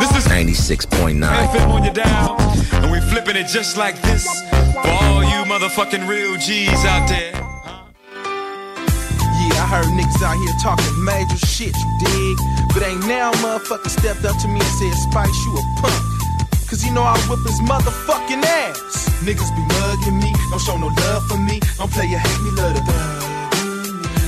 This is 96.9. On your dial, and we flipping it just like this for all you motherfucking real G's out there. Yeah, I heard niggas out here talking major shit, you dig? But ain't now motherfucker stepped up to me and said, Spice, you a punk. Cause you know I whip his motherfucking ass. Niggas be mugging me, don't show no love for me. Don't play you hate me, love the thug.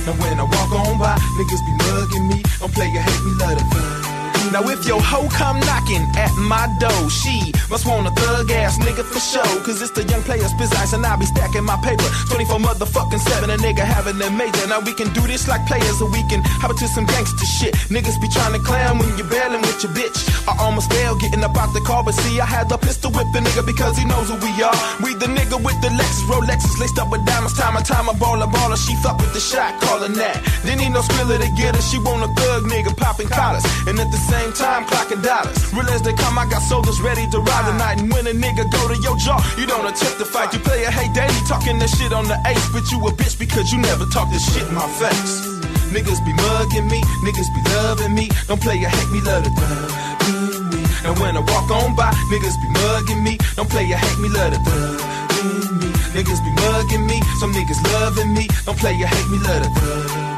Now when I walk on by, niggas be mugging me. Don't play you hate me, love the thug. Now if your hoe come knocking at my door, she must want a thug ass nigga for sure. Cause it's the young players business and I be stacking my paper. 24 motherfucking 7, a nigga having a major. Now we can do this like players or we can hop into some gangster shit. Niggas be trying to clown when you're bailing with your bitch. I almost failed getting up out the car, but see, I had the pistol whip the nigga because he knows who we are. We the nigga with the Lexus, Rolexes laced up with diamonds. Time and time, a baller, baller. She fuck with the shot, calling that. Didn't need no spiller to get her. She want a thug nigga popping collars. And at the same time, clocking dollars. Real as they come, I got soldiers ready to ride tonight. And when a nigga go to your jaw, you don't attempt to fight. You play a hate daily, talking that shit on the ace. But you a bitch because you never talk this shit in my face. Niggas be mugging me, niggas be loving me. Don't play a hate me, love the thug. me. And when I walk on by, niggas be mugging me. Don't play a hate me, love the thug. me. Niggas be mugging me, some niggas loving me. Don't play a hate me, love the thug.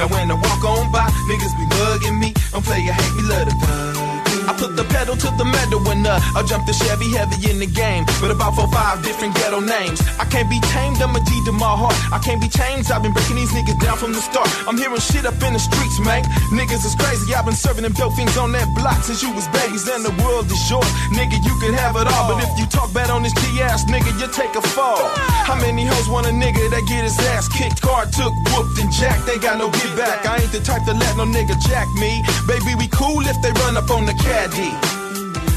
Now when I walk on by, niggas be mugging me. Don't play a hate me, love the thug. I put the pedal to the metal when uh, I jump the Chevy heavy in the game. With about four, five different ghetto names. I can't be tamed, I'm a G to my heart. I can't be changed, I've been breaking these niggas down from the start. I'm hearing shit up in the streets, man. Niggas is crazy, I've been serving them dope fiends on that block since you was babies. And the world is short, nigga, you can have it all. But if you talk bad on this G ass nigga, you take a fall. How many hoes want a nigga that get his ass kicked, car took, whooped, and jacked? They got no get back. I ain't the type to let no nigga jack me. Baby, we cool if they run up on the caddy.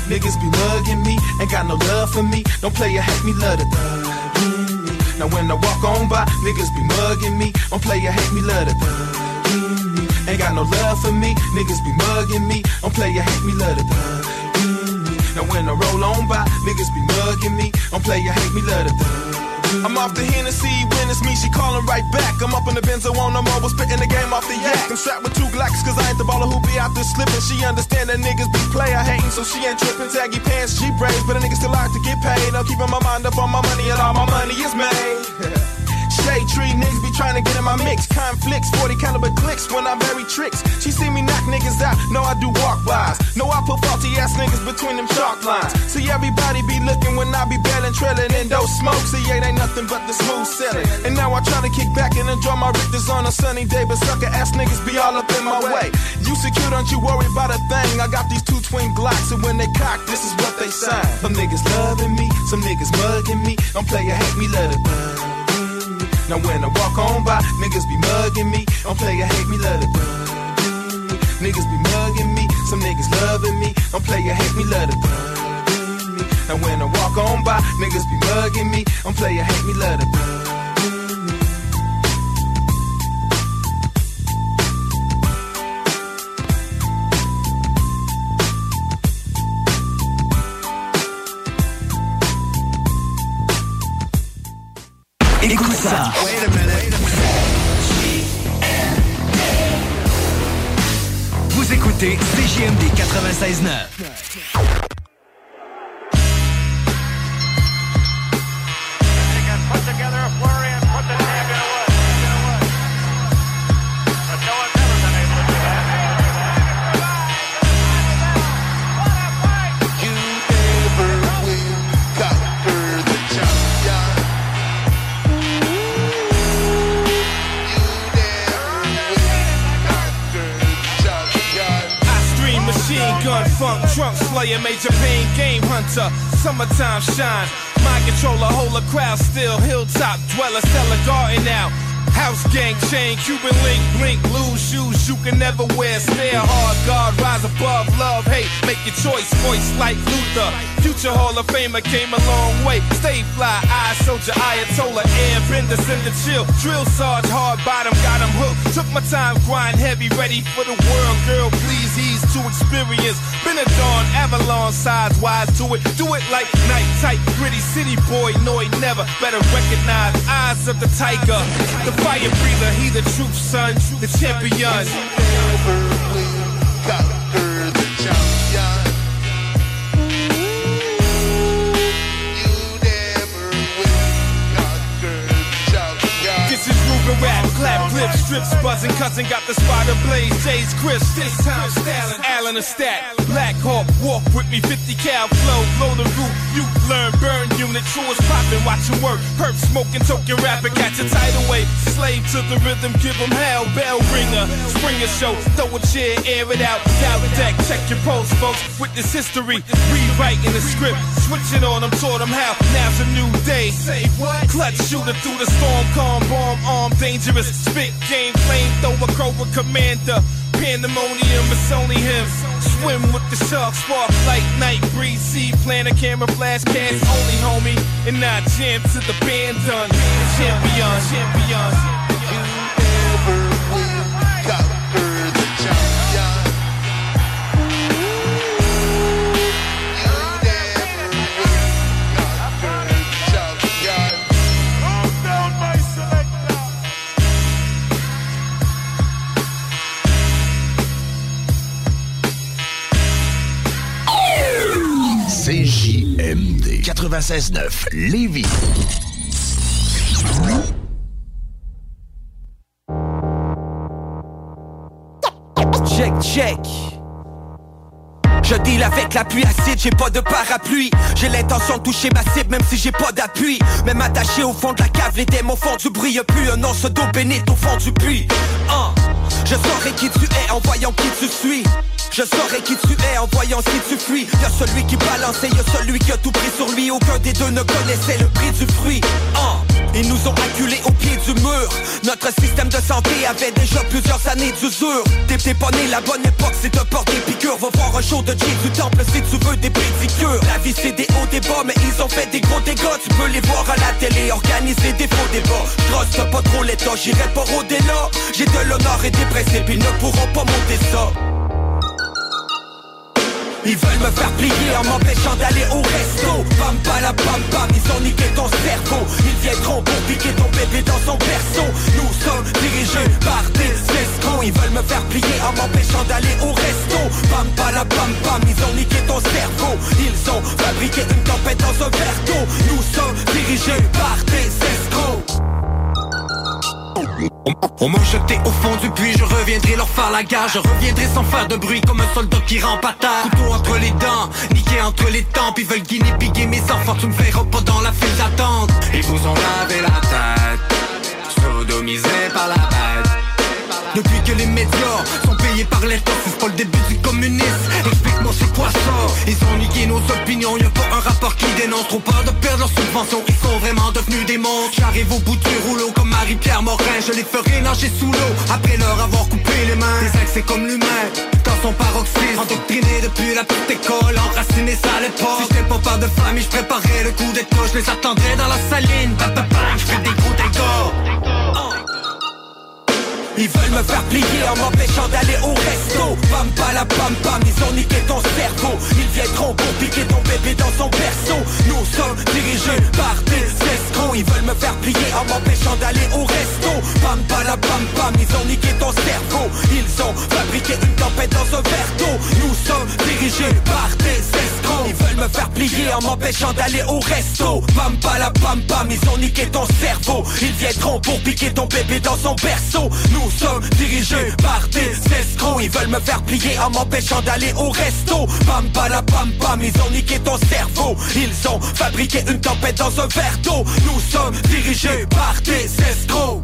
Niggas be mugging me, ain't got no love for me. Don't play a hate me, love the thug. Now when I walk on by, niggas be mugging me. Don't play a hate me, love the thug. Ain't got no love for me, niggas be mugging me. Don't play a hate me, love the thug. Now when I roll on by, niggas be mugging me. Don't play a hate me, love the thug. I'm off the Hennessy, when it's me, she calling right back. I'm up in the Benzo on the mobile, spitting the game off the yak. I'm strapped with two Glocks, cause I ain't the baller who be out there slipping. She understand that niggas be player hating, so she ain't tripping. Taggy pants, she braids, but a nigga still like to get paid. I'm keeping my mind up on my money, and all my money is made. Shade tree niggas be trying to get in my mix. Conflicts, 40 caliber clicks when I bury tricks. She see me knock niggas out, know I do walk bys. Know I put faulty ass niggas between them chalk lines. See everybody be looking when I be bailing, trailing in those smokes. See, it ain't nothing but the smooth selling. And now I try to kick back and enjoy my Richters on a sunny day, but sucker ass niggas be all up in my way. You secure, don't you worry about a thing. I got these two twin Glocks, and when they cock, this is what they sign. Some niggas loving me, some niggas mugging me. Don't play a hate me, let it burn. Now when I walk on by, niggas be mugging me. Don't play a hate me, let it. Niggas be mugging me, some niggas loving me. Don't play a hate me, let it. Now when I walk on by, niggas be mugging me. Don't play a hate me, let it 96.9. slayer, major pain, game hunter, summertime shine. Mind controller, hold a crowd still, hilltop dweller, sell a garden out. House gang chain, Cuban link, blink, lose shoes you can never wear. Stare hard, guard, rise above, love, hate. Make your choice, voice like Luther. Future Hall of Famer came a long way. Stay fly, I soldier, Ayatollah, airbender, send the chill. Drill Sarge, hard bottom, got him hooked. Took my time, grind heavy, ready for the world. Girl, please ease to experience. Been a dawn, Avalon size, wise to it. Do it like night tight, gritty city boy, no, he never. Better recognize eyes of the tiger. The fire breather, he the truth, son, the champion. Clap clips, strips buzzing, cousin got the spider blaze, Jay's crisp, this time Stalin, Allen a stat, Black Hawk, walk with me, 50 cal flow, blow the roof, you learn, burn unit, chores popping, watch your work, perp smoking, token rapper, catch a tidal wave, slave to the rhythm, give them hell, bell ringer, springer show, throw a chair, air it out, down deck, check your pulse, folks, witness history, rewriting the script, switching on them, taught them how, now's a new day, say what, clutch shooter through the storm, calm, bomb, arm, dangerous, spit game, flamethrower, cobra commander, pandemonium, it's only him. Swim with the sharks, spark light, night breeze, see, plan a camera, flash, cast, only homie, and not jam to the band done. Champion, champion. 96.9 Lévis. Check, check. Je deal avec la pluie acide, j'ai pas de parapluie J'ai l'intention de toucher ma cible même si j'ai pas d'appui Même attaché au fond de la cave, les démons font du bruit plus un nom se dos bénite au fond du puits Hein. Je saurai qui tu es en voyant qui tu suis je saurai qui tu es en voyant si tu fuis. Y'a celui qui balançait, y'a celui qui a tout pris sur lui. Aucun des deux ne connaissait le prix du fruit. Hein. Ils nous ont acculés au pied du mur. Notre système de santé avait déjà plusieurs années d'usure. T'es pas né la bonne époque, c'est de porter piqûres. Va voir un show de Jay du temple si tu veux des pédicures. La vie c'est des hauts débats, mais ils ont fait des gros dégâts. Tu peux les voir à la télé, organiser des faux débats. J'trosse pas trop l'état, j'irai pas au-delà. J'ai de l'honneur et des principes, ils ne pourront pas monter ça ils veulent me faire plier en m'empêchant d'aller au resto. Pam pala pam pam, ils ont niqué ton cerveau. Ils viendront pour piquer ton bébé dans son berceau. Nous sommes dirigés par des escrocs. Ils veulent me faire plier en m'empêchant d'aller au resto. Pam pala pam pam, ils ont niqué ton cerveau. Ils ont fabriqué une tempête dans un verre d'eau. Nous sommes dirigés par des escrocs on, m'a jeté au fond du puits, je reviendrai leur faire la gare. Je reviendrai sans faire de bruit comme un soldat qui rampe à terre. Couteau entre les dents, niqué entre les tempes. Ils veulent guinée piguer mes enfants, tu me verras pas dans la file d'attente. Ils vous ont lavé la tête, sodomisés par la depuis que les médias sont payés par l'État C'est pas le début du communisme. Explique-moi c'est quoi ça. Ils ont niqué nos opinions Y'a pas un rapport qui dénonce. Trop peur de perdre leurs subventions Ils sont vraiment devenus des monstres. J'arrive au bout du rouleau comme Marie-Pierre Morin Je les ferai nager sous l'eau. Après leur avoir coupé les mains Des accès comme l'humain Dans son paroxysme. Endoctriné depuis la petite école Enraciné ça l'époque. Si j'étais pas peur de famille Je préparais le coup d'état Je les attendrais dans la saline. Bam, bam, bam, Je des gros dégâts Ils veulent me faire plier en m'empêchant d'aller au resto. Pam pala pam pam, ils ont niqué ton cerveau. Ils viendront pour piquer ton bébé dans son berceau. Nous sommes dirigés par des escrocs. Ils veulent me faire plier en m'empêchant d'aller au resto. Pam pala pam pam, ils ont niqué ton cerveau. Ils ont fabriqué une tempête dans un verre d'eau. Nous sommes dirigés par des escrocs. Ils veulent me faire plier en m'empêchant d'aller au resto. Pam pala pam pam, ils ont niqué ton cerveau. Ils viendront pour piquer ton bébé dans son berceau sommes dirigés par des escrocs. Ils veulent me faire plier en m'empêchant d'aller au resto. Pam pala pam pam, ils ont niqué ton cerveau. Ils ont fabriqué une tempête dans un verre d'eau. Nous sommes dirigés par des escrocs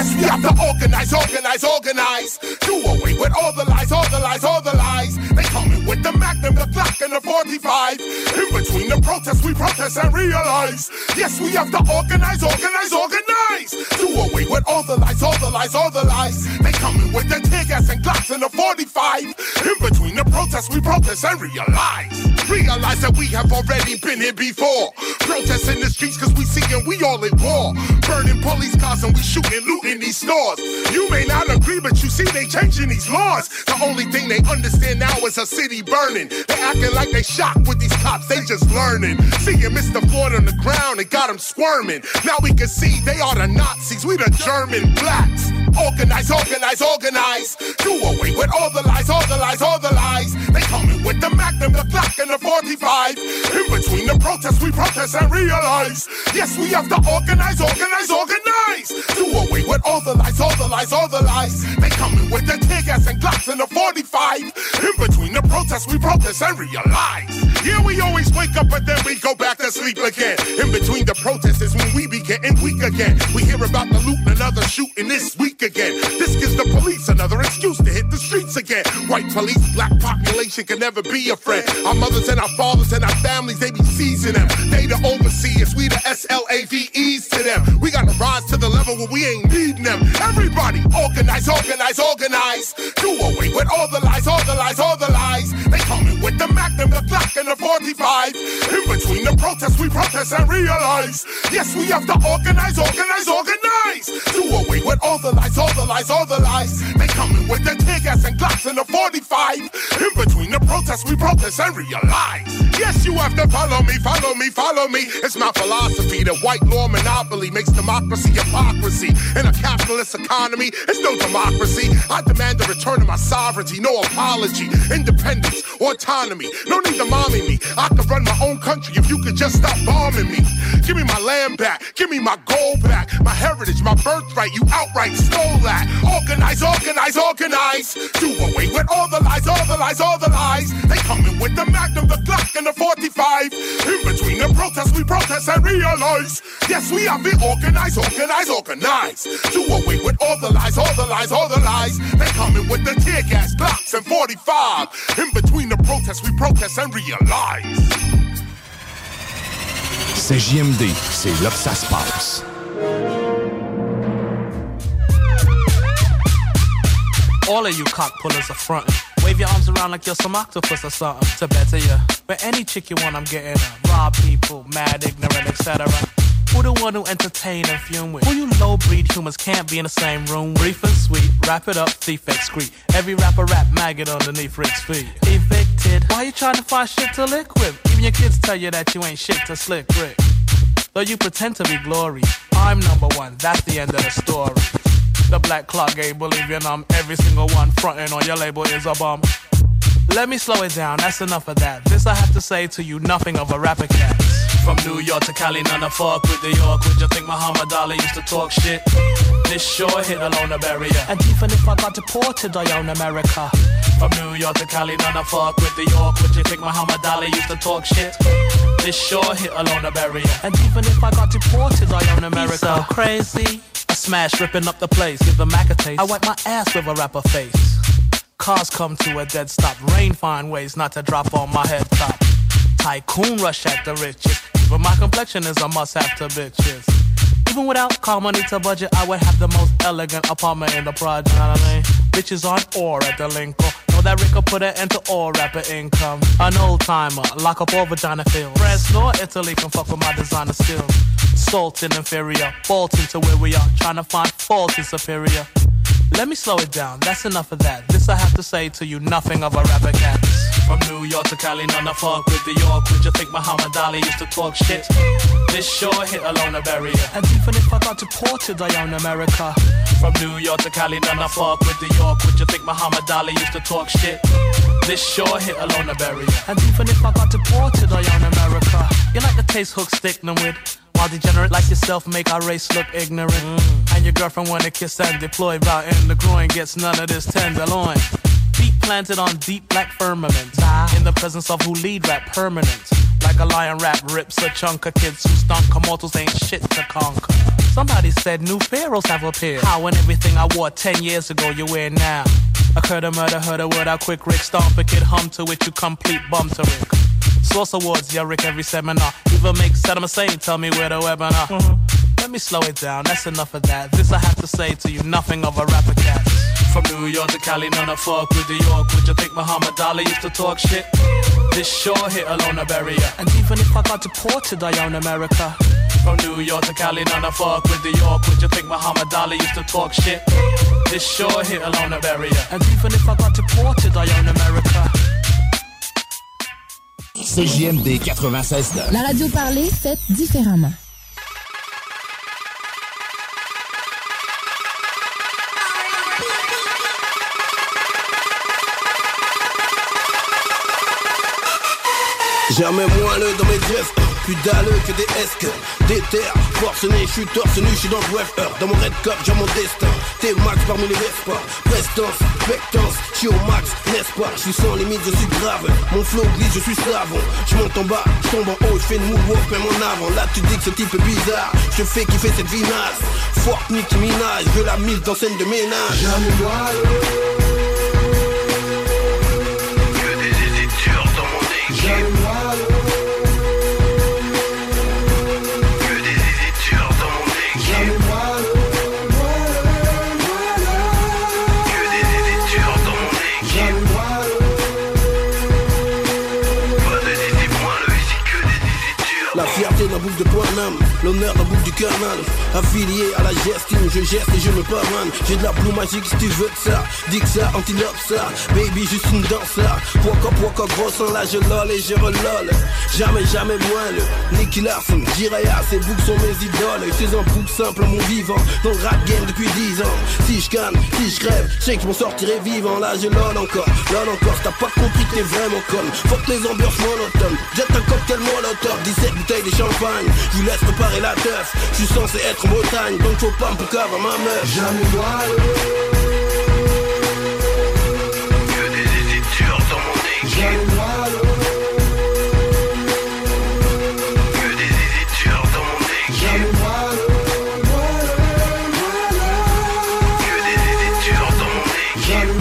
Yes, we have to organize, organize, organize. Do away with all the lies, all the lies, all the lies. They coming with the Magnum, the Glock, and the 45. In between the protests, we protest and realize. Yes, we have to organize, organize, organize. Do away with all the lies, all the lies, all the lies. They coming with the tear gas and Glocks and the 45. In between the protests, we protest and realize. Realize that we have already been here before. Protests in the streets cause we see and we all at war. Burning police cars and we shooting, looting these stores. You may not agree, but you see they changing these laws. The only thing they understand now is a city burning. They acting like they shocked with these cops, they just learning. Seeing Mr. Floyd on the ground, it got him squirming. Now we can see they are the Nazis, we the German blacks. Organize, organize, organize. Do away with all the lies, all the lies, all the lies. They coming with the Magnum, the Glock, and the 45. In between the protests, we protest and realize. Yes, we have to organize, organize, organize. Do away with all the lies, all the lies, all the lies. They coming with the tear gas and Glocks and the 45. In between the protests, we protest and realize. Yeah, we always wake up, but then we go back to sleep again. In between the protests is when we be getting weak again. We hear about the loot and another shooting this week again. This gives the police another excuse to hit the streets again. White police, black population can never be a friend. Our mothers and our fathers and our families, they be seizing them. They the overseers, we the SLAVEs to them. We gotta rise to the level where we ain't needing them. Everybody, organize, organize, organize. Do away with all the lies, all the lies, all the lies. They coming with the Magnum, the Glock, and the 45. In between the protests, we protest and realize. Yes, we have to organize, organize, organize. Do away with all the lies, all the lies, all the lies. They coming with their tear gas and Glocks and the 45. In between the protests, we protest and realize. Yes, you have to follow me, follow me, follow me. It's my philosophy that white law monopoly makes democracy hypocrisy. In a capitalist economy, it's no democracy. I demand a return of my sovereignty, no apology, independence, autonomy. No need to mommy me. I could run my own country if you could just stop bombing me. Give me my land back, give me my gold back, my heritage, my birthright. You outright stole that. Organize, organize, organize. Do away with all the lies, all the lies, all the lies. They coming with the Magnum, the Glock, and the 45. In between the protests, we protest and realize. Yes, we have been organized, organized, organized. Do away with all the lies, all the lies, all the lies. They coming with the tear gas, Glocks, and 45. In between the protests, we protest and realize. C'est JMD, c'est là que ça se passe. All of you cock pullers are frontin'. Wave your arms around like you're some octopus or something. To better you. But any chick you want, I'm getting her. Rob people, mad, ignorant, etc. Who the one who entertain and fume with? Who you low breed humans can't be in the same room? Brief and sweet, wrap it up, thief excrete. Every rapper rap maggot underneath Rick's feet. Evicted. Why you trying to find shit to lick with? Even your kids tell you that you ain't shit to slick Rick. Though you pretend to be glory, I'm number one, that's the end of the story. The black clock ain't believing I'm every single one fronting on your label is a bum. Let me slow it down, that's enough of that. This I have to say to you, nothing of a rapper cat. From New York to Cali, none of fuck with the York. Would you think Muhammad Ali used to talk shit? This sure hit alone a barrier. And even if I got deported, I own America. From New York to Cali, none of fuck with the York. Would you think Muhammad Ali used to talk shit? This sure hit alone a barrier. And even if I got deported, I own America. so crazy. I smash, ripping up the place. Give the Mac a taste. I wipe my ass with a rapper face. Cars come to a dead stop. Rain find ways not to drop on my head top. Tycoon rush at the riches. But my complexion is a must have to bitches. Even without car money to budget, I would have the most elegant apartment in the project. Know what I mean? Bitches on or at the Lincoln. Know that Rick put an end to all rapper income. An old timer, lock up all vagina fields. France nor Italy can fuck with my designer skills. Salting inferior, bolting to where we are, trying to find fault in superior. Let me slow it down, that's enough of that. This I have to say to you, nothing of a rapper cat. From New York to Cali, none of fuck with the York. Would you think Muhammad Ali used to talk shit? This sure hit alone a barrier. And even if I got deported, I own America. From New York to Cali, none of fuck with the York. Would you think Muhammad Ali used to talk shit? This sure hit alone a barrier. And even if I got deported, I own America. You like the taste hook stick them with? While degenerate like yourself make our race look ignorant. Mm. And your girlfriend wanna kiss and deploy, bout in the groin, gets none of this tenderloin. Feet planted on deep black firmament. In the presence of who lead rap permanent. Like a lion rap rips a chunk of kids who stunk. Immortals ain't shit to conquer. Somebody said new pharaohs have appeared. How and everything I wore 10 years ago you wear now. Occurred a murder, heard a word, I quick Rick stomp a kid hum to it, you complete bum to Rick. Source awards, yeah, Rick, every seminar. Even make Saddam Hussein tell me where the webinar. Mm-hmm. Let me slow it down, that's enough of that. This I have to say to you, nothing of a rapper cat. From New York to Cali, none of fuck with New York. Would you think Muhammad Ali used to talk shit? This sure hit alone a barrier. And even if I got deported, I own America. From New York to Cali, none of fuck with New York. Would you think Muhammad Ali used to talk shit? This sure hit alone a barrier. And even if I got deported, I own America. CJMD 96. La radio parlée, faite différemment. Jamais moins le dans mes gestes plus dalleux que des esques Des terres, forcené, je suis torse nu, je suis dans le web Dans mon red cup, j'ai mon destin. T'es max parmi les Vespas Prestance, spectance, je suis au max, n'est-ce pas? Je suis sans limite, je suis grave. Mon flow glisse, je suis savant. Je monte en bas, je tombe en haut, je fais une moonwalk même en avant. Là tu dis que ce type est bizarre. Je fais kiffer cette vie naze Nicki Minaj, je la mise dans scène de ménage. Que who's the problem? L'honneur d'un boucle du canal. Affilié à la gestine, je geste et je me pamane. J'ai de la pluie magique si tu veux de ça. Dis que ça, antilope ça. Baby, juste une danse là. Poica, poica, gros là, je lol et je relol. Jamais, jamais moins le Nicky Larson, Jiraya, ces boucles sont mes idoles. Je suis un bouc simple, mon vivant. Dans le rap game depuis 10 ans. Si je canne, si je crève, je sais que je m'en sortirai vivant. Là, je lol encore, lol encore. T'as pas compris que t'es vraiment con. Faut que les ambiances monotones. Jette un cocktail molotov, 17 bouteilles de champagne. Je laisse préparer la teuf. Je suis censé être en Bretagne Donc faut pas me poucave ma meuf. Jamais Que des dans mon équipe. Que des dans mon équipe. Que des dans mon équipe.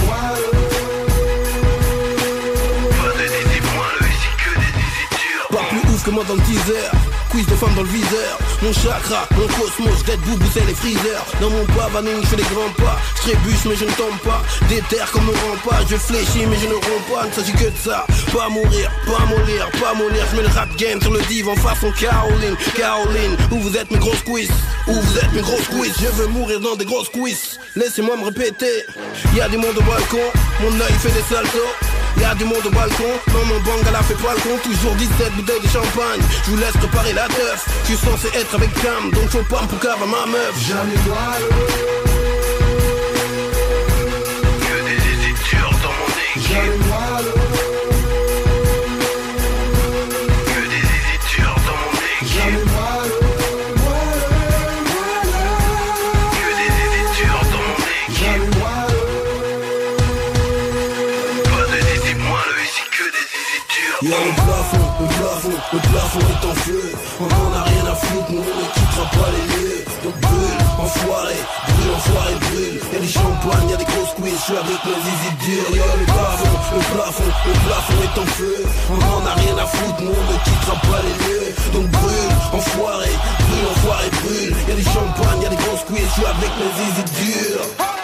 Pas de le ici que des éditeurs Pas plus ouf que moi dans le teaser Quiz de femmes dans le viseur. Mon chakra, mon cosmos, tête boubou c'est les freezers Dans mon pavaning je fais des grands pas. Je trébuche mais je ne tombe pas. Des terres comme rend pas Je fléchis mais je ne romps pas. Ne s'agit que de ça. Pas mourir, pas mollir, pas mollir. Je mets le rap game sur le divan façon Caroline Caroline, où vous êtes mes grosses quiz? Où vous êtes mes grosses quiz? Je veux mourir dans des grosses quiz. Laissez-moi me répéter. Y'a du monde au balcon. Mon œil fait des saltos Y'a du monde au balcon, non mon bangala fait pas le con. Toujours 17 bouteilles de champagne, je vous laisse préparer la teuf. Je suis censé être avec Cam, donc faut pas me poucave à ma meuf. Jamais Que des dans mon équipe plafond, est en feu. On en a rien à foutre, nous on ne quittera pas les lieux. Donc brûle, enfoiré, brûle, enfoiré, brûle. Y'a des champagnes, y'a des grosses quiz, je suis avec mes easy durs Y'a le plafond, le plafond, le plafond est en feu. On en a rien à foutre, nous on ne quittera pas les lieux. Donc brûle, enfoiré, brûle, enfoiré, brûle. Y'a des champagnes, y'a des grosses quiz, je suis avec mes easy durs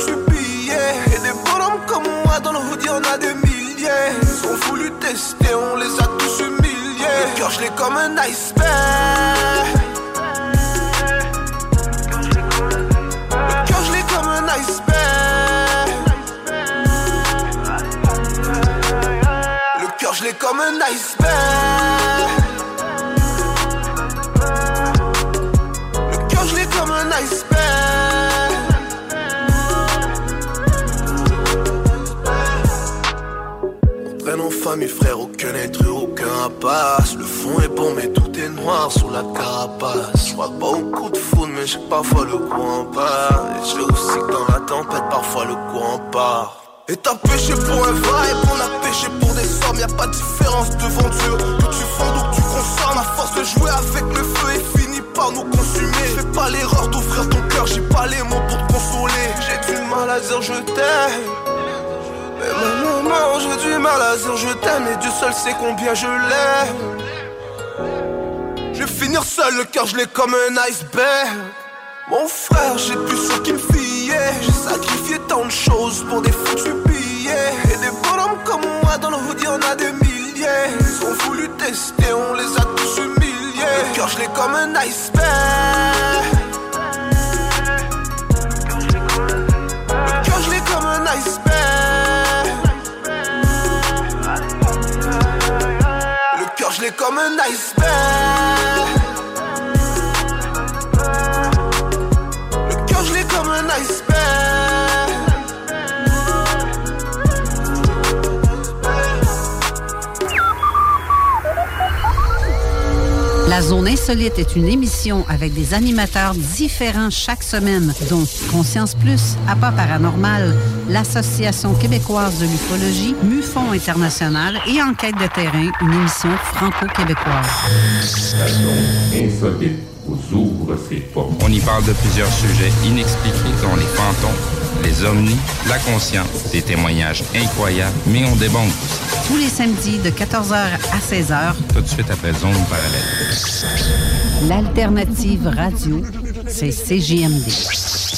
Et des bonhommes comme moi dans le hood, y'en a des milliers. Ils ont voulu tester, on les a tous humiliés. Le cœur, je l'ai comme un iceberg. Le cœur, je l'ai comme un iceberg. Le cœur, je l'ai comme un iceberg. Le fond est bon, mais tout est noir sous la carapace. Je pas au coup de foudre, mais j'ai parfois le courant part. Et j'ai aussi que dans la tempête, parfois le courant part. Et t'as péché pour un vibe, on a péché pour des sommes, y a pas de différence devant Dieu. Que tu fondes ou que tu consommes, à force de jouer avec le feu et finit par nous consumer. Fais pas l'erreur d'ouvrir ton cœur, j'ai pas les mots pour te consoler. J'ai du mal à dire je t'aime. Mais maintenant j'ai du mal à dire je t'aime et Dieu seul sait combien je l'aime. Je vais finir seul, le cœur je l'ai comme un iceberg. Mon frère, j'ai plus ce qui me. J'ai sacrifié tant de choses pour des foutus billets. Et des bonhommes comme moi dans le hood, y'en a des milliers. Ils ont voulu tester, on les a tous humiliés. Le cœur, je l'ai comme un iceberg. La Zone Insolite est une émission avec des animateurs différents chaque semaine, dont Conscience Plus, Appât Paranormal, l'Association québécoise de l'ufologie, MUFON International et Enquête de terrain, une émission franco-québécoise. On y parle de plusieurs sujets inexpliqués, dont les fantômes, les ovnis, la conscience, des témoignages incroyables, mais on aussi. Tous les samedis de 14h à 16h, Tout de suite après Zone Parallèle. l'alternative radio, c'est CGMD.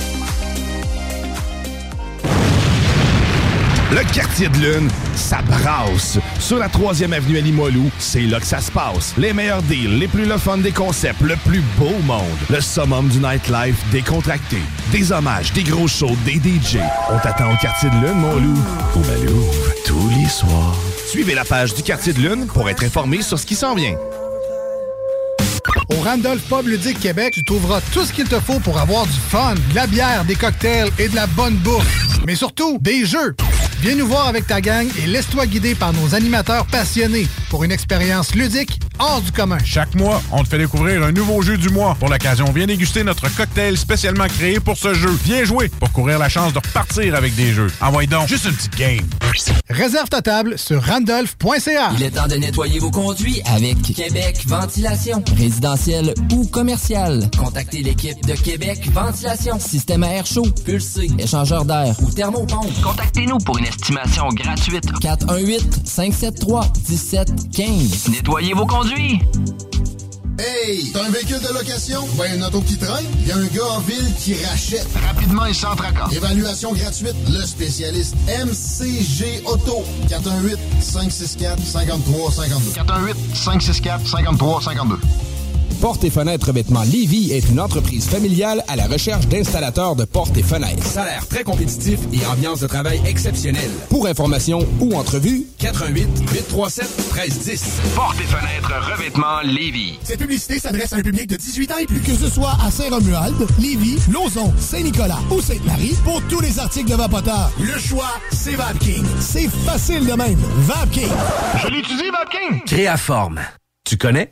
Le quartier de lune, ça brasse. Sur la 3e avenue à Limoilou, c'est là que ça se passe. Les meilleurs deals, les plus le fun des concepts, le plus beau monde. Le summum du nightlife décontracté. Des hommages, des gros shows, des DJ. On t'attend au quartier de lune, mon loup. Au Malou, tous les soirs. Suivez la page du quartier de lune pour être informé sur ce qui s'en vient. Au Randolph Pub Ludique Québec, tu trouveras tout ce qu'il te faut pour avoir du fun, de la bière, des cocktails et de la bonne bouffe. Mais surtout, des jeux. Viens nous voir avec ta gang et laisse-toi guider par nos animateurs passionnés pour une expérience ludique hors du commun. Chaque mois, on te fait découvrir un nouveau jeu du mois. Pour l'occasion, viens déguster notre cocktail spécialement créé pour ce jeu. Viens jouer pour courir la chance de repartir avec des jeux. Envoyez donc juste une petite game. Réserve ta table sur randolph.ca. Il est temps de nettoyer vos conduits avec Québec Ventilation. Résidentiel ou commercial. Contactez l'équipe de Québec Ventilation. Système à air chaud, pulsé, échangeur d'air ou thermopompe. Contactez-nous pour une estimation gratuite. 418-573-1715. Nettoyez vos conduits. Hey, t'as un véhicule de location? Ouais, une auto qui traîne? Y a un gars en ville qui rachète rapidement et sans tracas. Évaluation gratuite. Le spécialiste MCG Auto. 418-564-5352. 418-564-5352. Portes et fenêtres revêtement Lévis est une entreprise familiale à la recherche d'installateurs de portes et fenêtres. Salaire très compétitif et ambiance de travail exceptionnelle. Pour information ou entrevue, 88 837 1310. Portes et fenêtres revêtement Lévis. Cette publicité s'adresse à un public de 18 ans et plus. Que ce soit à Saint-Romuald, Lévis, Lauson, Saint-Nicolas ou Sainte-Marie, pour tous les articles de Vapoteur, le choix, c'est VapKing. C'est facile de même. VapKing. Je l'utilise, VapKing. Créaforme. Tu connais?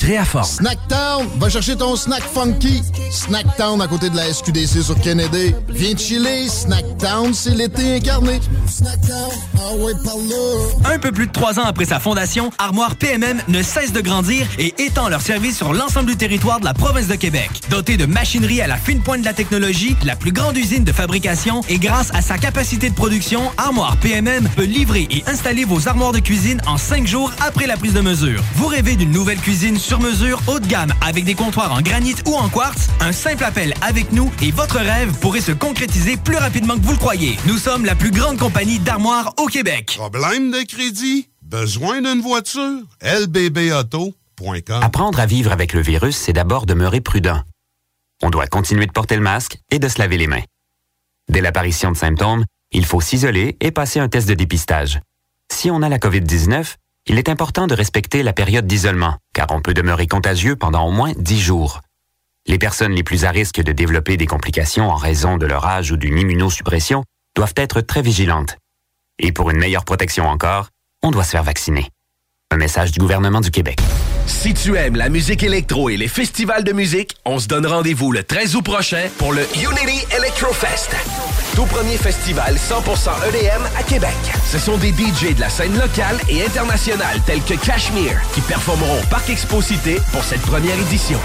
Créaforme. Snacktown, va chercher ton snack funky. Snacktown à côté de la SQDC sur Kennedy. Viens chiller, Snacktown, c'est l'été incarné. Ah. Un peu plus de trois ans après sa fondation, Armoire PMM ne cesse de grandir et étend leur service sur l'ensemble du territoire de la province de Québec. Dotée de machinerie à la fine pointe de la technologie, la plus grande usine de fabrication et grâce à sa capacité de production, Armoire PMM peut livrer et installer vos armoires de cuisine en cinq jours après la prise de mesure. Vous rêvez d'une nouvelle cuisine sur mesure haut de gamme avec des comptoirs en granit ou en quartz? Un simple appel avec nous et votre rêve pourrait se concrétiser plus rapidement que vous le croyez. Nous sommes la plus grande compagnie d'armoires au Québec. Problème de crédit? Besoin d'une voiture? lbbauto.com Apprendre à vivre avec le virus, c'est d'abord demeurer prudent. On doit continuer de porter le masque et de se laver les mains. Dès l'apparition de symptômes, il faut s'isoler et passer un test de dépistage. Si on a la COVID-19, il est important de respecter la période d'isolement, car on peut demeurer contagieux pendant au moins 10 jours. Les personnes les plus à risque de développer des complications en raison de leur âge ou d'une immunosuppression doivent être très vigilantes. Et pour une meilleure protection encore, on doit se faire vacciner. Un message du gouvernement du Québec. Si tu aimes la musique électro et les festivals de musique, on se donne rendez-vous le 13 août prochain pour le Unity Electrofest. Tout premier festival 100% EDM à Québec. Ce sont des DJ de la scène locale et internationale tels que Cashmere qui performeront au Parc Expo Cité pour cette première édition.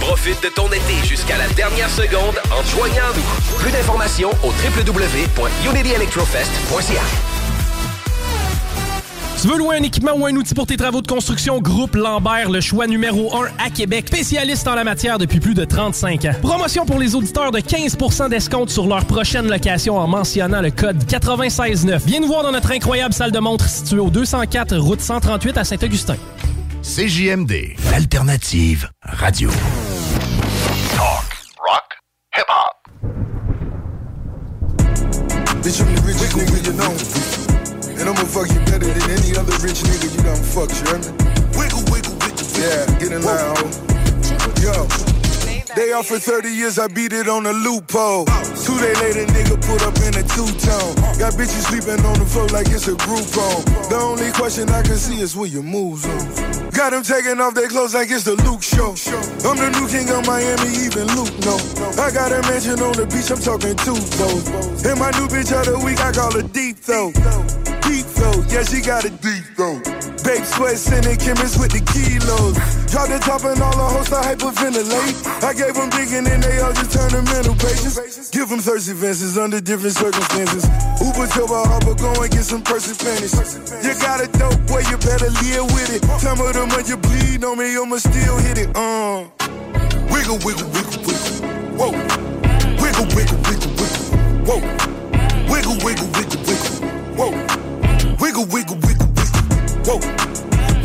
Profite de ton été jusqu'à la dernière seconde en joignant nous. Plus d'informations au www.unityelectrofest.ca. Tu veux louer un équipement ou un outil pour tes travaux de construction? Groupe Lambert, le choix numéro 1 à Québec. Spécialiste en la matière depuis plus de 35 ans. Promotion pour les auditeurs de 15% d'escompte sur leur prochaine location en mentionnant le code 969. Viens nous voir dans notre incroyable salle de montre située au 204 route 138 à Saint-Augustin. CJMD, l'alternative radio. Talk, rock, hip-hop. And I'ma fuck you better than any other rich nigga you done fucked, you hear me? Wiggle, wiggle, wiggle, Yeah, get in line, ho. Yo. They offered 30 years, I beat it on a loophole. Two day later, nigga put up in a two-tone. Got bitches sleeping on the floor like it's a group home. The only question I can see is where your moves on. Got them taking off their clothes like it's the Luke show. I'm the new king of Miami, even Luke no. I got a mansion on the beach, I'm talking two those. And my new bitch of the week, I call her deep though. Deep throat, yeah, she got a deep throat. Babe sweat, sending chemists with the kilos. Drop the top and all the hosts to hyperventilate. I gave them digging and they all just turn to mental patients. Give them thirsty fences under different circumstances. Uber to a harbor, go and get some person Spanish. You got a dope boy, you better live with it. Some of them when you bleed on me, I'ma still hit it. Uh. Wiggle, wiggle, wiggle, wiggle. Whoa. Wiggle, wiggle, wiggle, wiggle. Whoa. Wiggle, wiggle, wiggle, wiggle. Whoa. Wiggle, wiggle, wiggle, wiggle. Whoa.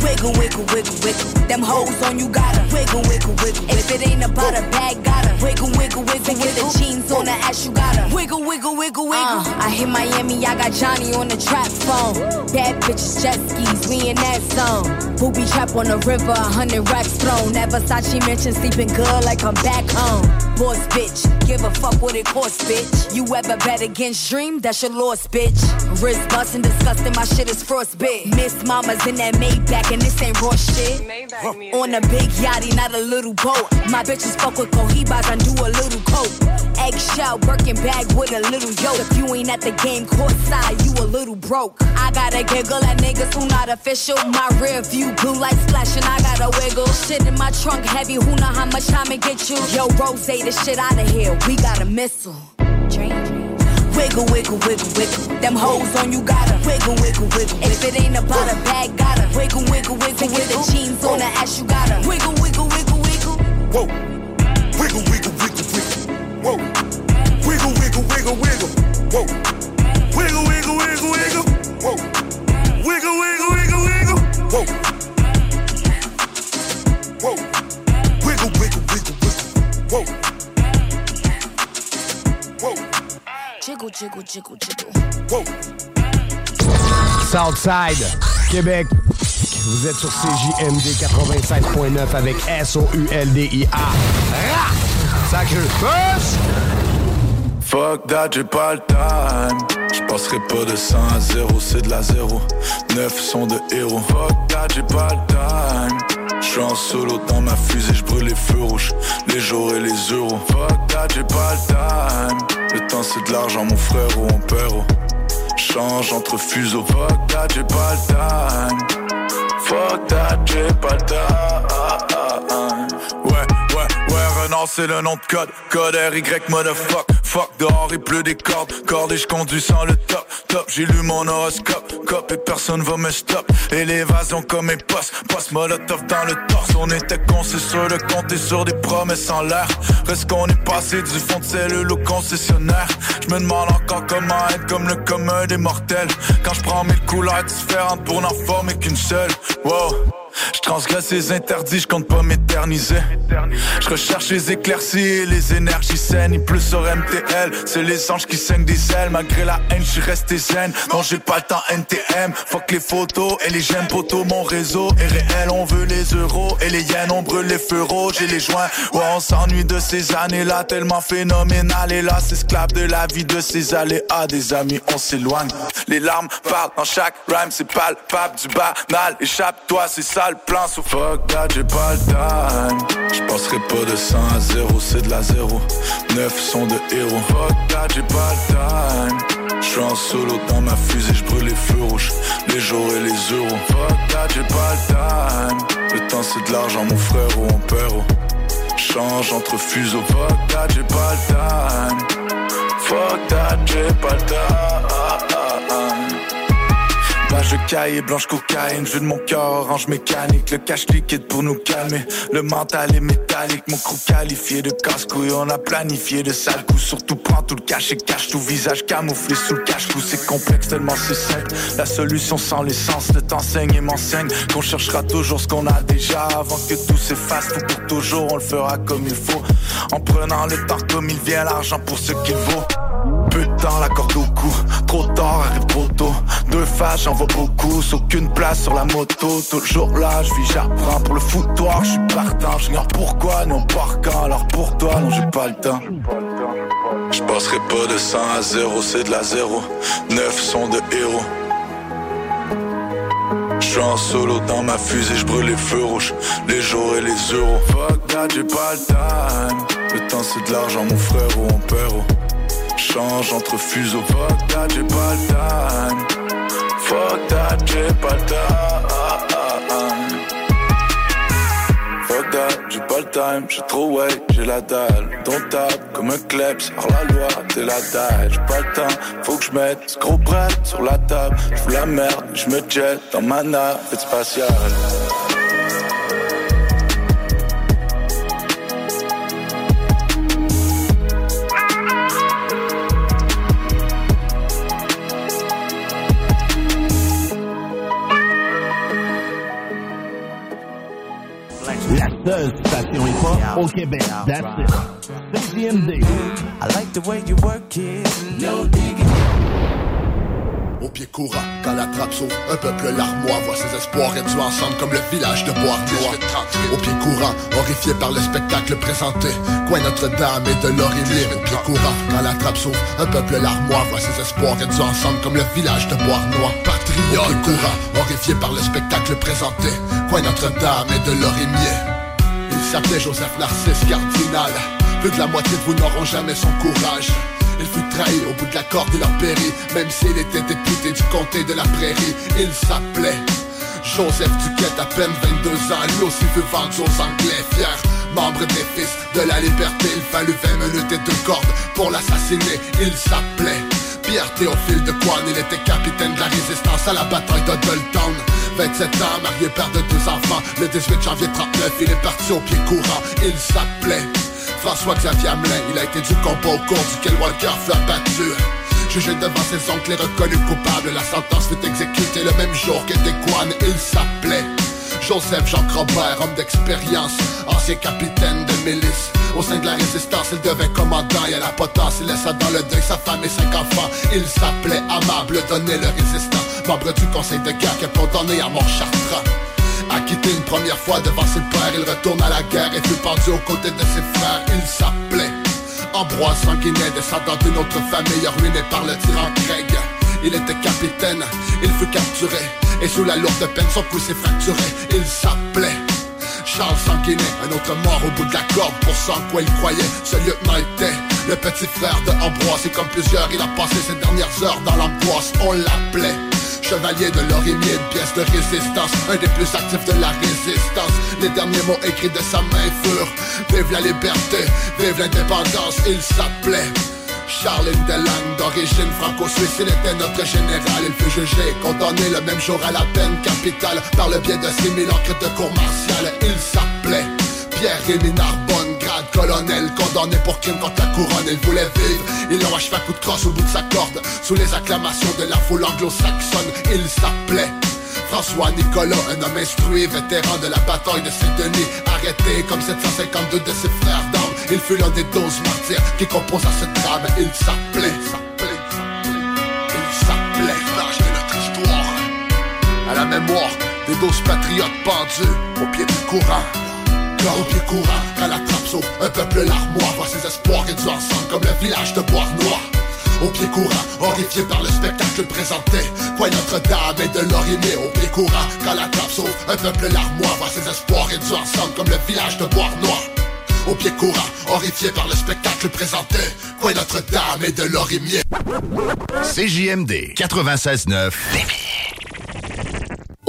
Wiggle, wiggle, wiggle, wiggle. Them hoes on you gotta wiggle, wiggle, wiggle. If it ain't about a bag, gotta Wiggle, wiggle, wiggle, with the jeans on the ass, you gotta wiggle, wiggle, wiggle, wiggle. Uh, I hit Miami, I got Johnny on the trap phone. Bad bitches, jet skis, we in that zone. Booby trap on the river, a hundred racks thrown. Never Versace mentioned sleeping good like I'm back home. Boss bitch, give a fuck what it costs, bitch. You ever bet against Dream? That's your loss, bitch. Wrist busting, disgusting, my shit is frostbit. Miss Mama's in that Maybach, and this ain't raw shit. On a big yachty, not a little boat. My bitches fuck with Cohibas I do a little coke. Eggshell, working bag with a little yoke. If you ain't at the game court side, you a little broke. I gotta giggle at niggas who not official. My rear view, blue light splashing, I gotta wiggle. Shit in my trunk heavy, who know how much time it get you? Yo, Rose, the shit out of here, we got a missile. Wiggle, wiggle, wiggle, wiggle. Them hoes on you gotta wiggle, wiggle, wiggle. If it ain't about a bag, gotta wiggle, wiggle, wiggle. With the jeans on the ass, you gotta wiggle, wiggle, wiggle, wiggle. Whoa. Wiggle, wiggle, wiggle, wiggle. Whoa. Wiggle, wiggle, wiggle, wiggle. Whoa. Wiggle, wiggle, wiggle, wiggle. Whoa. Wiggle, wiggle, wiggle, wiggle. Whoa. Whoa. Wiggle, wiggle, wiggle, wiggle. Whoa. Jiggle, jiggle, jiggle, jiggle. Whoa. Southside, Québec. Vous êtes sur CJMD 96.9 avec S-O-U-L-D-I-A. Push! Fuck that, j'ai pas le time. J'passerai pas de 100 à 0, c'est de la 0. 9 sont de héros. Fuck that, j'ai pas le time. J'suis en solo dans ma fusée, j'brûle les feux rouges, les jours et les euros. Fuck that, j'ai pas le time. Le temps c'est de l'argent, mon frère ou mon père. oh. Change entre fuseaux. Fuck that, j'ai pas le time. Fuck that, j'ai pas le time. Ouais, ouais, Renard c'est le nom de code. Code RY, motherfuck. Fuck dehors, il pleut des cordes. Cordes et je conduis sans le top. Top, j'ai lu mon horoscope. Cop et personne va me stop. Élévation comme mes postes. Post molotov dans le torse. On était con, c'est sûr de compter sur des promesses en l'air. Reste qu'on est passé du fond de cellule au concessionnaire. Je me demande encore comment être comme le commun des mortels. Quand je prends mille couleurs différentes pour n'en former qu'une seule. Wow. Je transgresse les interdits, je compte pas m'éterniser. Je recherche les éclaircies et les énergies saines. Il pleut sur MTL, c'est les anges qui saignent des ailes. Malgré la haine, je resté zen. Non, j'ai pas le temps NTM. Fuck les photos et les j'aime poteaux. Mon réseau est réel, on veut les euros. Et les yens, on brûle les rouges et les joints. Ouais, on s'ennuie de ces années-là, tellement phénoménal. Et là, esclave de la vie de ces aléas. Des amis, on s'éloigne. Les larmes parlent dans chaque rhyme, c'est palpable du banal. Échappe-toi, c'est ça le plan. So fuck that, j'ai pas le time. J'passerai pas de 100 à 0, c'est de la 0. 9 sont de héros. Fuck that, j'ai pas le time. J'suis en solo dans ma fusée, j'brûle les feux rouges, les jours et les euros. Fuck that, j'ai pas le time. Le temps c'est de l'argent, mon frère ou mon père. oh. Change entre fuseaux. Fuck that, j'ai pas le time. Fuck that, j'ai pas le time. Page cahier, blanche cocaïne, jeu de mon cœur, orange mécanique, le cash liquide pour nous calmer, le mental est métallique, mon crew qualifié de casse-couille, on a planifié de sales coups, surtout prends tout le cash et cache tout visage camouflé sous le cache-cou, c'est complexe tellement c'est simple, la solution sans l'essence, le t'enseigne et m'enseigne, qu'on cherchera toujours ce qu'on a déjà, avant que tout s'efface, tout pour toujours, on le fera comme il faut, en prenant le temps comme il vient, l'argent pour ce qu'il vaut. Temps, la corde au cou. Trop tard, arrive trop tôt. Deux faces, j'en vois beaucoup. Sauf qu'une place sur la moto. Toujours là, je vis, j'apprends. Pour le foutoir, je suis partant. J'ignore pourquoi, non par quand. Alors pour toi, non, j'ai pas le temps. Je passerai pas de 100 à 0, c'est de la 0. 9 sont de héros. Je suis en solo dans ma fusée, je brûle les feux rouges, les jours et les euros. Fuck that, j'ai pas le time. Le temps c'est de l'argent, mon frère ou mon père. Change entre fuseaux. Fuck that, j'ai pas le time. Fuck that, j'ai pas le time. Fuck that, j'ai pas le time. J'ai trop way, j'ai la dalle. Ton tape comme un kleps, hors la loi, t'es la dalle. J'ai pas le temps, faut que je mette ce gros brett sur la table. J'fous la merde, je me jette dans ma navette spatiale. Seule station hip-hop au Québec. That's it. I like the way you work it. No digging. Au pied courant, quand la trappe s'ouvre, un peuple larmois voit ses espoirs réduits ensemble comme le village de Bois-Noir. Au pied courant, horrifié par le spectacle présenté, coin Notre-Dame et de l'Orimier. Au pied courant, quand la trappe s'ouvre, un peuple larmois voit ses espoirs réduits ensemble comme le village de Bois-Noir. Patriote, au pied courant, horrifié par le spectacle présenté, coin Notre-Dame et de l'Orimier. Il s'appelait Joseph Narcisse Cardinal. Plus de la moitié de vous n'auront jamais son courage. Il fut trahi au bout de la corde, il a péri Même s'il était député du comté de la prairie Il s'appelait Joseph Duquette, à peine 22 ans Lui aussi fut vendu aux Anglais, fier Membre des fils de la liberté Il fallut 20 minutes et deux cordes pour l'assassiner Il s'appelait Pierre Théophile de Coine Il était capitaine de la résistance à la bataille de Dolton 27 ans, marié père de deux enfants Le 18 janvier 39, il est parti au pied courant Il s'appelait François-Xavier Hamelin, il a été du combat au cours duquel Walker fut abattu. Jugé devant ses oncles et reconnu coupable, la sentence fut exécutée le même jour qu'était Kwan. Il s'appelait Joseph Jean Robert, homme d'expérience, ancien capitaine de Au sein de la résistance, il devint commandant et à la potence, il laissa dans le deuil sa femme et cinq enfants. Il s'appelait Amable Donné le résistant, membre du conseil de guerre qui est condamné à mort chartrand. Acquitté une première fois devant ses pères, il retourne à la guerre et fut pendu aux côtés de ses frères. Il s'appelait Ambroise Sanguinet, descendant d'une autre famille ruinée par le tyran Craig. Il était capitaine, il fut capturé, et sous la lourde peine son cou s'est fracturé. Il s'appelait Charles Sanguinet, un autre mort au bout de la corde pour ce en quoi il croyait. Ce lieutenant était le petit frère de Ambroise, et comme plusieurs, il a passé ses dernières heures dans l'angoisse. On l'appelait Chevalier de l'Orimier, une pièce de résistance Un des plus actifs de la résistance Les derniers mots écrits de sa main furent Vive la liberté, vive l'indépendance Il s'appelait Charles Delang, d'origine franco-suisse, il était notre général. Il fut jugé condamné le même jour à la peine capitale par le biais de 6000 encres de cour martiale. Il s'appelait Pierre-Rémy Narbonne, grade colonel, condamné pour crime contre la couronne. Il voulait vivre, ils l'ont achevé à coup de crosse au bout de sa corde, sous les acclamations de la foule anglo-saxonne. Il s'appelait François Nicolas, un homme instruit, vétéran de la bataille de Saint-Denis, arrêté comme 752 de ses frères. Il fut l'un des douze martyrs qui composent à ce drame. Il s'appelait, s'appelait, il s'appelait, l'âge de notre histoire. À la mémoire des douze patriotes pendus au pied du courant. Cœur au pied courant, quand la trappe un peuple larmois voit ses espoirs réduits ensemble comme le village de Bois-Noir. Au pied courant, horrifié par le spectacle présenté Quoi Notre-Dame et de l'Orimier Au pied courant, quand la trappe Un peuple larmois voit ses espoirs réduits ensemble Comme le village de Bois-Noir au pied courant, horrifié par le spectacle présenté. Quoi Notre-Dame et de l'Orimier. CJMD 96.9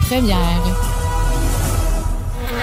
première.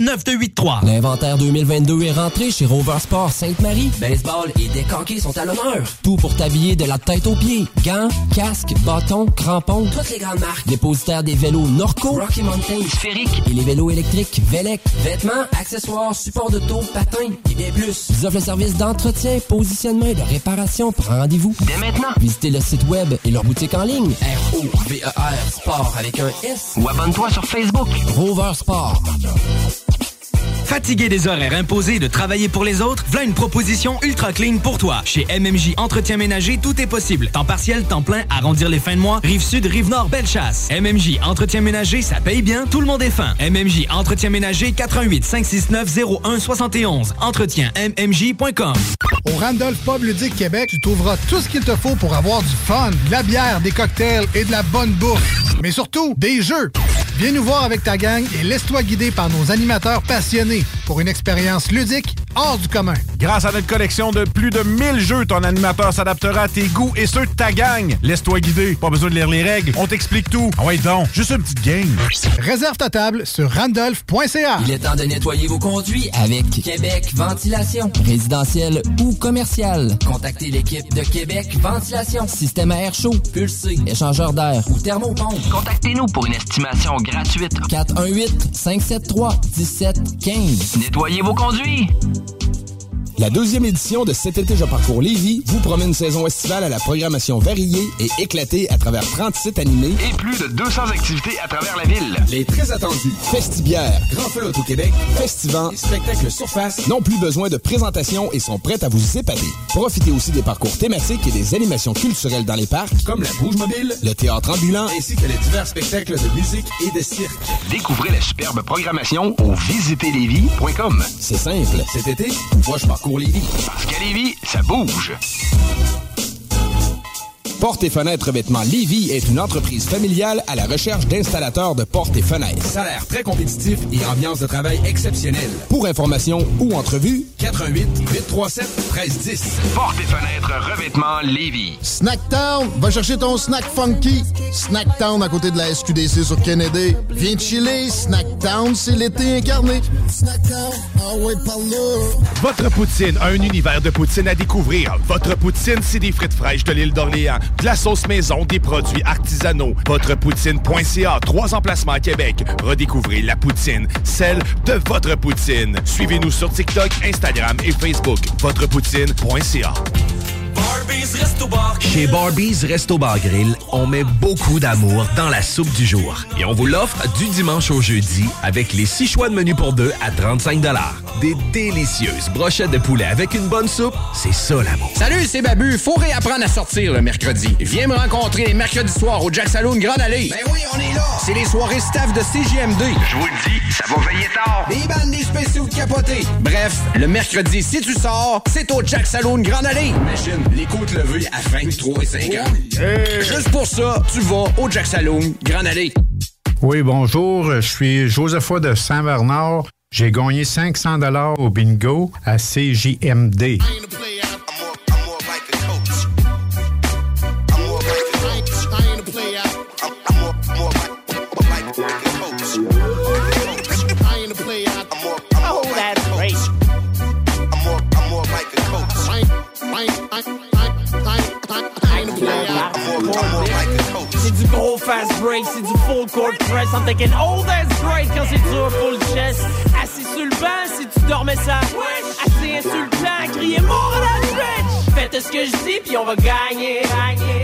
581-984-9283. L'inventaire 2022 est rentré chez Rover Sport Sainte-Marie. Baseball et décanqués sont à l'honneur. Tout pour t'habiller de la tête aux pieds. Gants, casques, bâtons, crampons. Toutes les grandes marques. Dépositaire des vélos Norco, Rocky Mountain, Sphérique et les vélos électriques Velec. Vêtements, accessoires, supports de taux, patins et bien plus. Ils offrent le service d'entretien, positionnement et de réparation. Prends rendez-vous dès maintenant. Visitez le site web et leur boutique en ligne. R-O-V-E-R Sport avec un S. Ou abonne-toi sur Facebook. Rover Sport. Fatigué des horaires imposés de travailler pour les autres, voilà une proposition ultra clean pour toi. Chez MMJ Entretien Ménager, tout est possible. Temps partiel, temps plein, arrondir les fins de mois, rive sud, rive nord, belle chasse. MMJ Entretien Ménager, ça paye bien, tout le monde est fin. MMJ Entretien Ménager, 88 569 0171. Entretien MMJ.com. Au Randolph Pub Ludique Québec, tu trouveras tout ce qu'il te faut pour avoir du fun, de la bière, des cocktails et de la bonne bouffe. Mais surtout, des jeux. Viens nous voir avec ta gang et laisse-toi guider par nos animateurs passionnés pour une expérience ludique hors du commun. Grâce à notre collection de plus de 1000 jeux, ton animateur s'adaptera à tes goûts et ceux de ta gang. Laisse-toi guider. Pas besoin de lire les règles. On t'explique tout. Ah ouais, donc, juste une petite game. Réserve ta table sur randolph.ca. Il est temps de nettoyer vos conduits avec Québec Ventilation. Résidentiel ou commercial. Contactez l'équipe de Québec Ventilation. Système à air chaud, pulsé, échangeur d'air ou thermopompe. Contactez-nous pour une estimation gratuite. 418-573-1715. Nettoyez vos conduits. La deuxième édition de Cet été, je parcours Lévis vous promet une saison estivale à la programmation variée et éclatée à travers 30 sites animés Et plus de 200 activités à travers la ville. Les très attendus Festibière, Grand Feu au Québec, Festivant et Spectacle Surface n'ont plus besoin de présentation et sont prêts à vous épater. Profitez aussi des parcours thématiques et des animations culturelles dans les parcs, comme la Bouge Mobile, le théâtre ambulant, ainsi que les divers spectacles de musique et de cirque. Découvrez la superbe programmation au visitezlévis.com. C'est simple. Cet été, moi je parcours Parce qu'à Lévis, ça bouge. Portes et fenêtres revêtement Lévis est une entreprise familiale à la recherche d'installateurs de portes et fenêtres. Salaire très compétitif et ambiance de travail exceptionnelle. Pour information ou entrevue, 88 837 1310. Portes et fenêtres revêtement Lévis. Snacktown, va chercher ton snack funky. Snacktown à côté de la SQDC sur Kennedy. Viens chiller, Snacktown, c'est l'été incarné. Snacktown, ah ouais, par là. Votre poutine, un univers de poutine à découvrir. Votre poutine, c'est des frites fraîches de l'île d'Orléans, de la sauce maison, des produits artisanaux. Votrepoutine.ca, trois emplacements à Québec. Redécouvrez la poutine, celle de votre poutine. Suivez-nous sur TikTok, Instagram et Facebook. Votrepoutine.ca. Chez Barbies Resto Bar Grill, on met beaucoup d'amour dans la soupe du jour. Et on vous l'offre du dimanche au jeudi avec les six choix de menu pour deux à 35 Des délicieuses brochettes de poulet avec une bonne soupe, c'est ça l'amour. Salut, c'est Babu. Faut réapprendre à sortir le mercredi. Viens me rencontrer les mercredis soirs au Jack Saloon Grande Allée. Ben oui, on est là. C'est les soirées staff de CGMD. Je vous le dis, ça va veiller tard. Des bandes, des spéciaux de capotés. Bref, le mercredi, si tu sors, c'est au Jack Saloon Grande Allée. Imagine, les côtes levées à 23 et 50. Juste pour ça, tu vas au Jack Saloon Grande Allée. Oui, bonjour. Je suis Josepha de Saint-Bernard. J'ai gagné 500 dollars au bingo à CJMD. C'est du gros fast break, c'est du full court press. I'm thinking, oh, that's great quand c'est dur full chest. Assis sur le banc, si tu dormais ça. Assez insultant, crier bitch. Faites ce que je dis, puis on va gagner.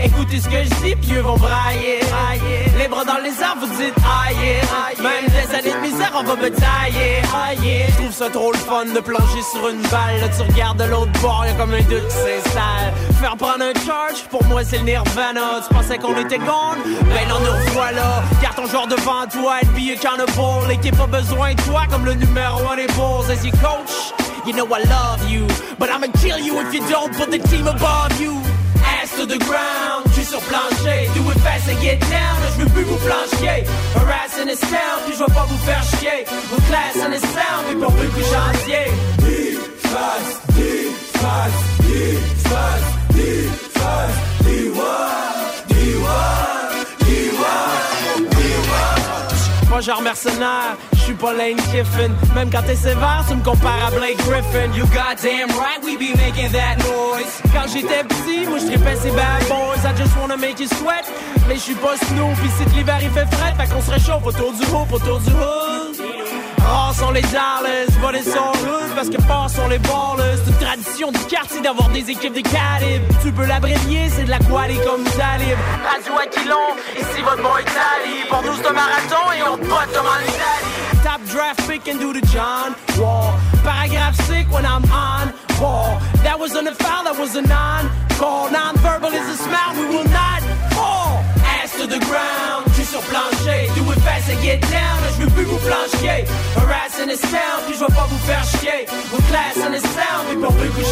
Écoutez ce que je dis, puis eux vont brailler. Les bras dans les arbres, vous dites aïe. Même des années de misère, on va me tailler. Trouve ça trop le fun de plonger sur une balle. Là, tu regardes de l'autre bord, y'a comme un doute qui s'installe. Faire prendre un charge, pour moi c'est le nirvana. Tu pensais qu'on était gone? Ben non, nous revoilà. Garde ton joueur devant toi, NBA accountable. L'équipe a besoin de toi comme le numéro 1 des Bulls. As your coach, you know I love you. But I'ma kill you if you don't put the team above you. Ass to the ground, tu sur plancher. Do it fast and get down, je veux plus vous plancher. Harass in this town, puis je vais pas vous faire chier. Vos class in this sound, puis pour plus que chantier. Defense, defense, defense, defense, D1, D1, D1, Moi genre mercenaire, Même quand t'es sévère, tu me compares à Blake Griffin. You goddamn right, we be making that noise. Quand j'étais petit, moi je tripais ces bad boys. I just wanna make you sweat. Mais je suis pas Snoopy, si l'hiver il fait frais. Fait qu'on se réchauffe autour du hoop, autour du hood sont les Dallas, volés sont rudes parce que forts sont les ballers. C'est tradition du quartier d'avoir des équipes de calibre. Tu peux l'abrévier, c'est de la qualité comme Talib. Radio Aquilon, ici votre boy Tally. Pour nous c'est un marathon et on te comme en Italie. Top draft pick and do the John Wall. Paragraph sick when I'm on ball. That wasn't a foul, that was a non-call. Non-verbal is a smile, we will not fall. To the ground, sur plancher, do it fast get down, je veux plus vous flancher. Harass in this town, puis je vais pas vous faire chier. Vos class this town, mais pour plus que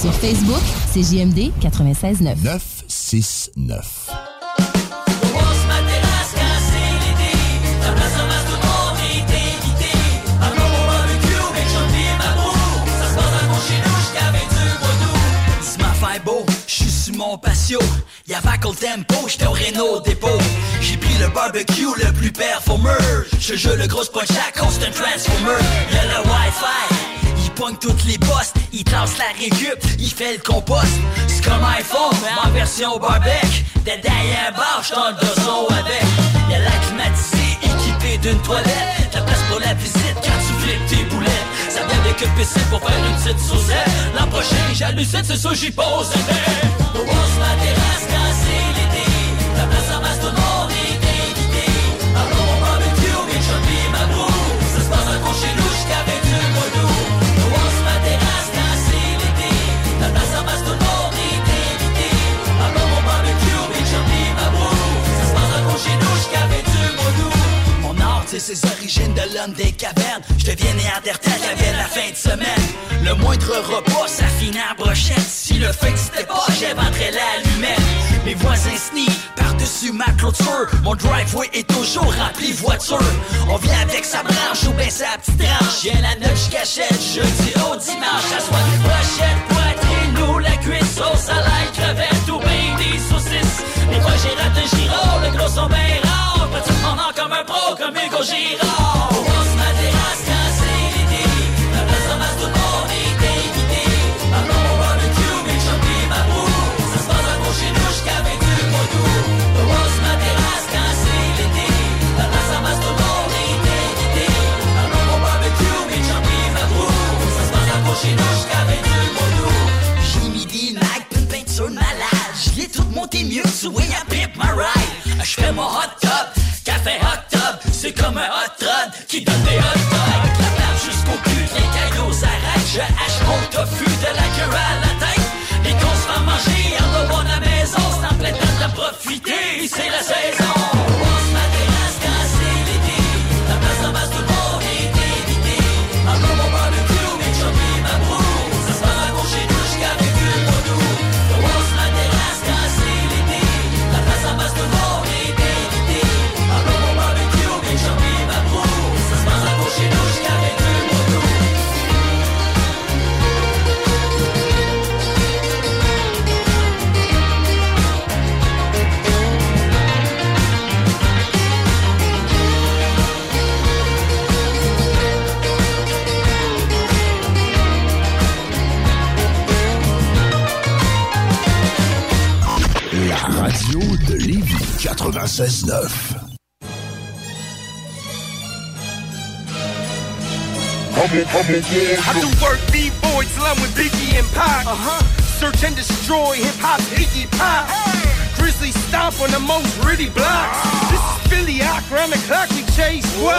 sur Facebook, c'est JMD 96.9. 969. J'suis sur mon patio, y'avait tempo, j'étais au Renault dépôt. J'ai pris le barbecue le plus performeur. Je joue le gros punch à constant transformer. Y'a le Wi-Fi, il pogne toutes les postes, il trace la récup, il fait le compost. C'est comme iPhone, en version barbecue. T'es derrière bar, j't'en deux son avec. Y'a la climatisée, équipée d'une toilette. La place pour la visite quand tu flippes tes boulettes. Ça vient avec une piscine pour faire une petite saucette. L'an prochain, j'hallucine, c'est ça, j'y pose. On ma terrasse c'est ses origines de l'homme des cavernes. Je deviens néandertal, j'avais la fin de semaine. Le moindre repas, ça finit à brochette. Si le feu n'existait pas, j'inventerais l'allumette. Mes voisins snient par-dessus ma clôture. Mon driveway est toujours rempli de voitures. On vient avec sa branche ou bien sa petite tranche. J'ai la note, j'cachette, jeudi au dimanche. À soit des brochettes, poitrine ou la cuisse, sauce à l'ail, crevette ou bien des saucisses. Des fois j'ai raté giraud, le gros sont monde en comme un pro, comme Hugo Girard. Passe ma terrasse c'est l'été. La place en masse, tout le monde est invité. Alors mon barbecue, chums pis ma broue. Ça se passe un gros chez nous jusqu'à 22 mois d'août. On passe ma terrasse c'est l'été. La place en masse, tout le monde est invité. Alors mon barbecue, chums pis ma broue. Ça se passe un gros chez nous 22 mois d'août. J'ai mis des puis une peinture de malade. J'l'ai tout monté mieux Sway à Pimp My Ride. J'fais mon hot C'est comme un hot rod qui donne des hot dogs. La table jusqu'au cul, les cailloux s'arrêtent. Je 96.9. I do work B-boy till I'm with Biggie and Pac. Uh-huh. Search and destroy hip-hop's Iggy Pop. Grizzly stomp on the most gritty blocks. This Philly Accra on the clock we chase squad.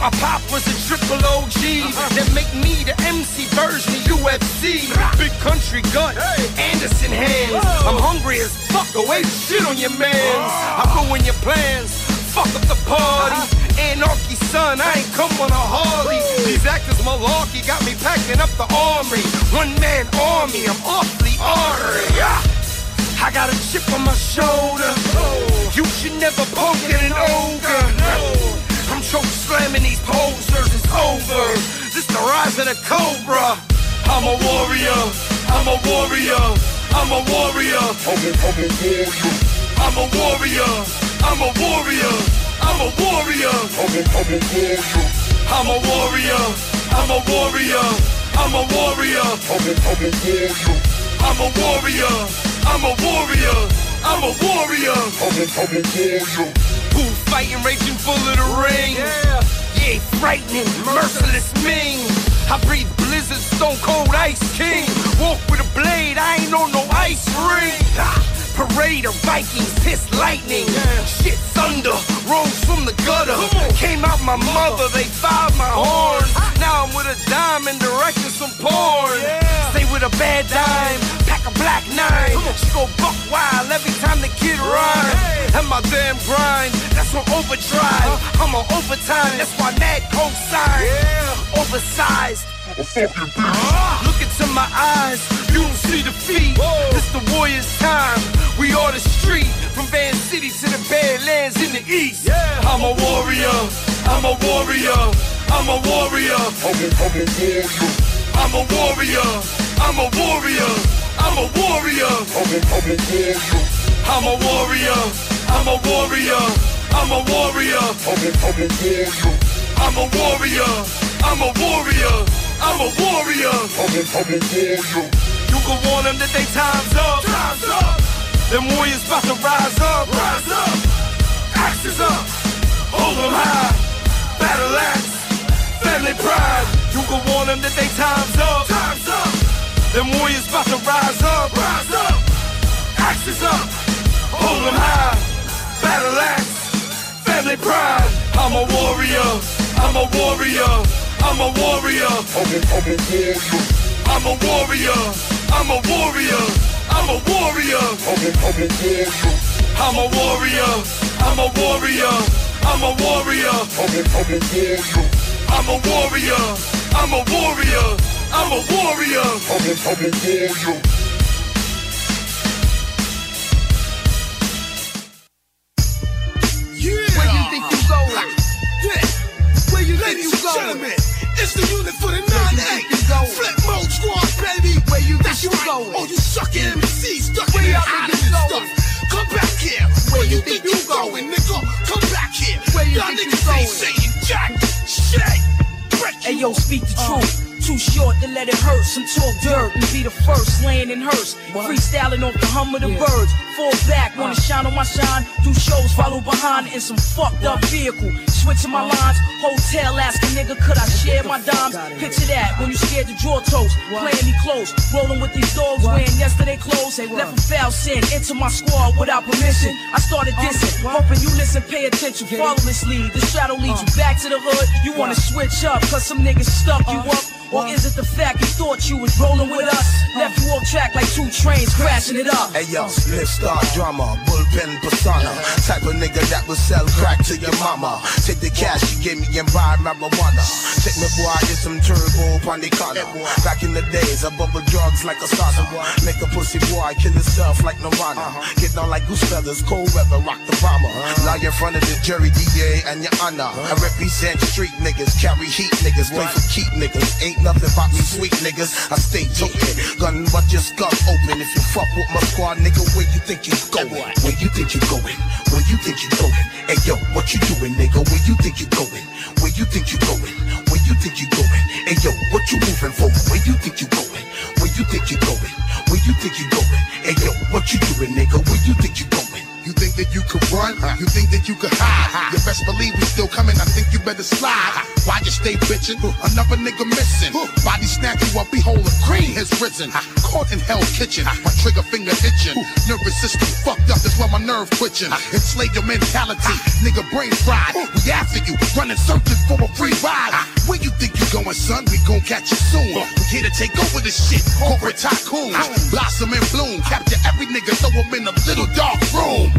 My pop was a triple OG that make me the MC version of UFC. Big country gut, Anderson hands. I'm hungry as fuck, away shit on your mans. I ruin your plans, fuck up the party. Anarchy, son, I ain't come on a Harley. These actors malarkey got me packing up the armory. One man army, I'm awfully ornery. Ah! I got a chip on my shoulder. You should never poke at an ogre. I'm choke slamming these posers, it's over. This the rise of the cobra. I'm a warrior, I'm a warrior, I'm a warrior. I'm a, I'm a warrior. I'm a warrior, I'm a warrior, I'm a warrior. I'm a, I'm a warrior. I'm a warrior, I'm a warrior, I'm a warrior. I'm a, I'm a warrior. I'm a warrior, I'm a warrior, I'm a warrior. I'm a, I'm a warrior. Who fighting, raging full of the ring? Yeah. Yeah, frightening, merciless, mean. I breathe blizzard, stone cold ice king. Walk with a blade, I ain't on no ice ring. Parade of Vikings, piss lightning. Shit thunder, rose from the gutter. Came out my mother, they fired my horn. Now I'm with a diamond directing some porn. Stay with a bad dime, pack a black nine. She go buck wild every time the kid rhyme. And my damn grind, that's on overdrive. I'm on overtime, that's why Nat co-sign. Oversized. Look into my eyes, you don't see the feet. It's the warrior's time. We are the street, from Van City to the Badlands in the east. I'm a warrior, I'm a warrior, I'm a warrior. I'm a, I'm a warrior. I'm a warrior, I'm a warrior. I'm a, I'm a warrior. I'm a warrior, I'm a warrior. I'm a, I'm a warrior. I'm a warrior. I'm a warrior. I'm a warrior. I'm a, I'm a warrior. You can warn them that they time's up. Time's up. Them warriors about to rise up. Rise up. Axes up. Hold them high. Battle axe. Family pride. You can warn them that they time's up. Time's up. Them warriors about to rise up. Rise up. Axes up. Hold them high. Battle axe. Family pride. I'm a warrior. I'm a warrior. I'm a warrior. I'm a, I'm a warrior. I'm a warrior. I'm a warrior. I'm a, I'm a warrior. I'm a warrior. I'm a warrior. I'm a, I'm a warrior. I'm a warrior. I'm a warrior. I'm a warrior. I'm a, I'm a warrior. Yeah. Where you think you going? Yeah. Where you think you going? Gentlemen, the unit for the 9-8. Flip mode squad, baby. Where you think you going? Oh, you suckin' MCs stuck in your island stuff. Come back here. Where you think you going, nigga? Come back here. Where you think you going? saying jack shit. Hey yo, speak the truth. Too short to let it hurt. Some talk dirt and be the first laying in hearse. Freestyling off the hum of the birds. Fall back, wanna shine on my shine. Do shows, follow behind in some fucked up vehicle. Switching my lines, hotel asking nigga, could I share my dimes? Picture that when you scared to draw toes, playing me close, rolling with these dogs, wearing yesterday clothes. Left a foul sin into my squad without permission. I started dissing, hoping you listen, pay attention, follow this lead. The shadow leads you back to the hood. You wanna switch up, cause some niggas stuck you up. Or is it the fact you thought you was rolling with us? Left you off track like two trains crashing it up. Hey yo, split star drama, bullpen persona. Type of nigga that will sell crack to your mama. Take the cash you gave me and buy marijuana. Take me boy, get some turbo on the corner. Back in the days, I bubble drugs like a sauna. Make a pussy boy kill himself like Nirvana. Get down like goose feathers, cold weather, rock the bomber. Lie in front of the jury, DA, and your honor. I represent street niggas, carry heat niggas, play for keep niggas. Ain't nothing about me sweet niggas. I stay toting, gun but your skull open. If you fuck with my squad, nigga, where you think you going? Where you think you going? Where you think you going? Hey yo, what you doing, nigga? Where you think you going? Where you think you going? Where you think you going? Hey yo, what you moving for? Where you think you going? Where you think you going? Where you think you going? Hey yo, what you doing, nigga? Where you think you going? You think that you could run? You think that you could hide? You best believe we still coming. I think you better slide. Why you stay bitching? Another nigga missing. Body snatch you up, behold, a cream has risen. Caught in hell kitchen, my trigger finger itching. Nervous system fucked up, that's why my nerve twitching. Enslave your mentality, nigga brain fried. We after you, running searching for a free ride. Where you think you going, son? We gon' catch you soon. We here to take over this shit. Corporate tycoon, blossom and bloom. Capture every nigga, throw him in a little dark room.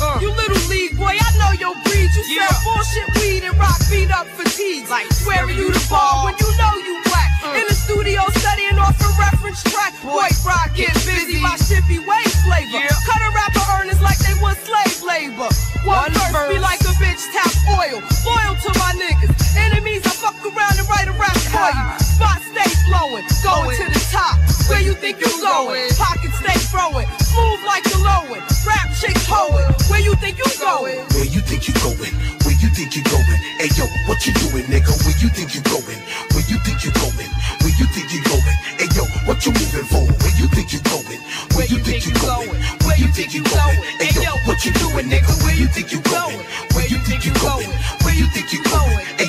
Uh, you little league boy, I know your breed. You sell bullshit weed and rock beat up fatigues. Like swearing you the ball when you know you black. In the studio studying off a reference track. Boy, rock get busy, my shit be way flavor. Cut a rapper earnings like they was slave labor. One, verse be like a bitch tap oil. Loyal to my niggas. Enemies, I fuck around and write a rap for you. Stay flowing, going to the top. Where you think you going? Pockets stay throwing. Smooth like the lowin'. Rap chicks hoeing. Where you think you going? Where you think you going? Where you think you going? Hey yo, what you doing, nigga? Where you think you going? Where you think you going? Where you think you going? Hey yo, what you moving for? Where you think you going? Where you think you going? Where you think you going? Hey yo, what you doing, nigga? Where you think you going? Where you think you going? Where you think you going?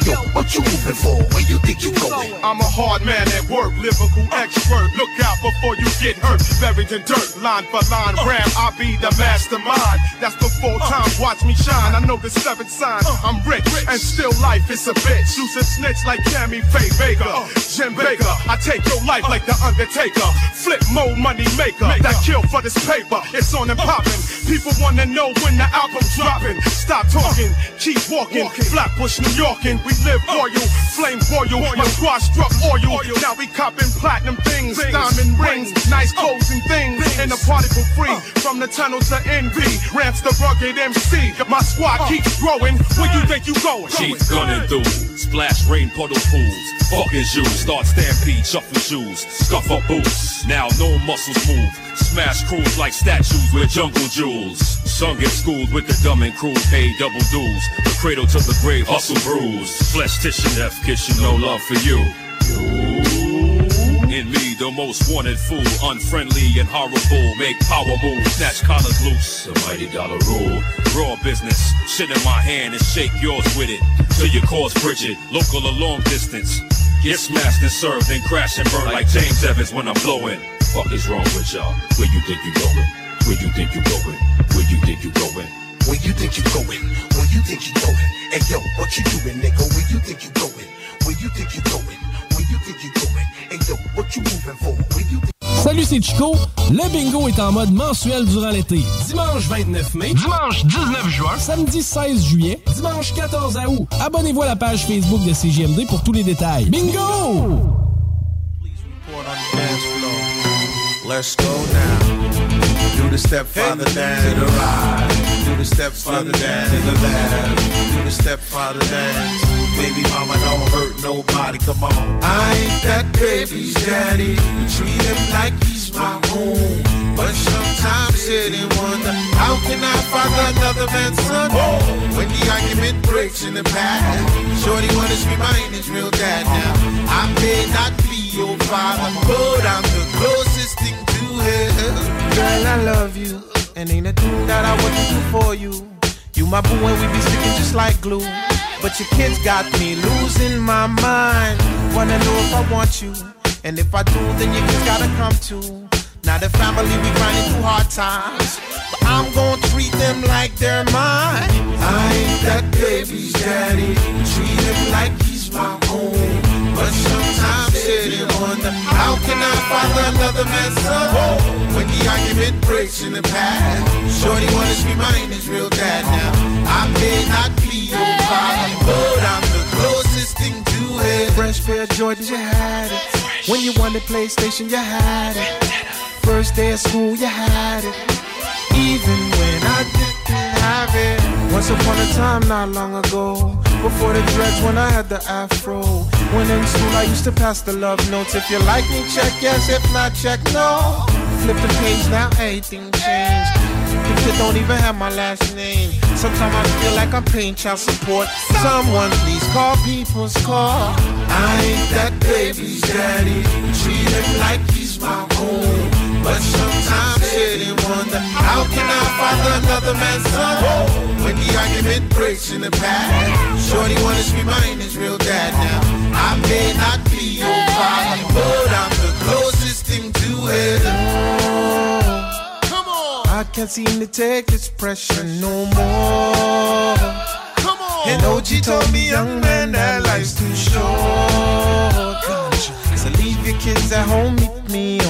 Moving for? Where you think you going? I'm a hard man at work, lyrical expert. Look out before you get hurt. Buried in dirt, line for line, ram. I be the mastermind. That's the full time. Watch me shine. I know the seven sign. I'm rich and still life is a bitch. Loose a snitch like Cammy Faye Baker, Jim Baker. I take your life like the Undertaker. Flip mode money maker. That kill for this paper. It's on and popping. People wanna know when the album's dropping. Stop talking, keep walking. Flatbush, New Yorkin. We live royal, flame for royal. My squad struck oil. Now we copping platinum things, diamond rings, nice clothes and things. In the party for free. From the tunnel to envy, ramps the rugged MC. My squad keeps growing. Where you think you going? Keep gunning through, splash rain puddle pools. Fucking shoes, start stampede, shuffle shoes, scuff up boots. Now no muscles move, smash crews like statues with jungle jewels. Son get schooled with the dumb and cruel, pay double dues. The cradle to the grave, hustle bruise. Flesh tissue, F kiss you, no love for you. In me, the most wanted fool, unfriendly and horrible. Make power moves, snatch collars loose. The mighty dollar rule. Raw business, shit in my hand and shake yours with it. Till your cause Bridget, local or long distance. Get smashed and served, and crash and burn like James Evans when I'm blowing. Fuck is wrong with y'all? Where you think you going? Where you think you going? Where you think you going? Where you think you going? Where you think you going? Hey yo, what you doing, nigga? Where you think you going? Where you think you going? Where you think you going? Hey yo, what you moving for? Where you think Salut, c'est Chico. Le bingo est en mode mensuel durant l'été. Dimanche 29 mai, dimanche 19 juin, samedi 16 juillet, dimanche 14 août. Abonnez-vous à la page Facebook de CGMD pour tous les détails. Bingo! Let's go now. The step father dance to the right. Do the step father dance to the left. Do the step father dance. Baby mama don't hurt nobody. Come on. I ain't that baby's daddy. You Treat him like he's my own. But sometimes sit and wonder how can I father another man's son? Oh. When the argument breaks in the past, shorty wanna mine is real dad now. I may not be your father, but I'm the closest Girl, I love you, and ain't a thing that I wouldn't do for you. You my boo and we be sticking just like glue. But your kids got me losing my mind. Wanna know if I want you, and if I do, then your kids gotta come too. Now the family we grinding through hard times, but I'm gonna treat them like they're mine. I ain't that baby's daddy, treat him like he's my own. But sometimes sit and wonder, how can I father another man's son? When the argument breaks in the past, shorty wanna be mine is real dad now. I may not be your father, but I'm the closest thing to it. Fresh pair of Jordans, you had it. When you wanted PlayStation, you had it. First day of school, you had it. Even when I didn't Once upon a time, not long ago. Before the dreads, when I had the afro. When in school, I used to pass the love notes. If you like me, check yes. If not, check no. Flip the page, now everything changed. The kid don't even have my last name. Sometimes I feel like I'm paying child support. Someone please call people's call. I ain't that baby's daddy. Treat him like he's my own. But sometimes and wonder, how can I father another man's son? When the argument breaks in the past, shorty wanna be mine is real dad now. I may not be your father, but I'm the closest thing to heaven. Come on, I can't seem to take this pressure no more. Come on, and OG told me, young man, that life's too short. So leave your kids at home, meet me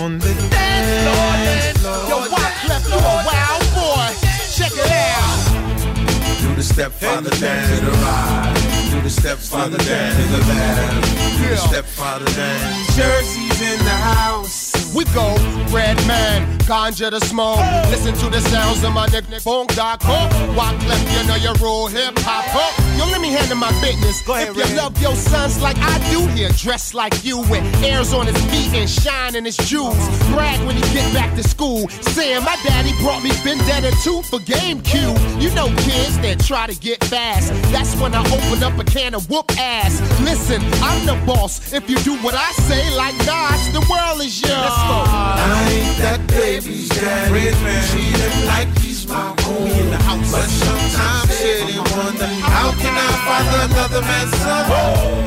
the stepfather dance to the right. Do the stepfather dance to the left. Do the stepfather dance. Jersey's in the house. We go, red man, ganja the smoke. Listen to the sounds of my neck, bong doc. Walk left, you know you roll hip hop. Huh? Yo, let me handle my business. Go ahead, if you love your sons like I do, here, dressed like you with airs on his feet and shine in his jewels. Brag when he get back to school, saying my daddy brought me Vendetta 2 for GameCube. You know kids that try to get fast. That's when I open up a can of whoop ass. Listen, I'm the boss. If you do what I say, like Nas, the world is yours. Go. I ain't that baby's daddy. Treat him like he's my own. But sometimes and wonder, how can I father another man's son?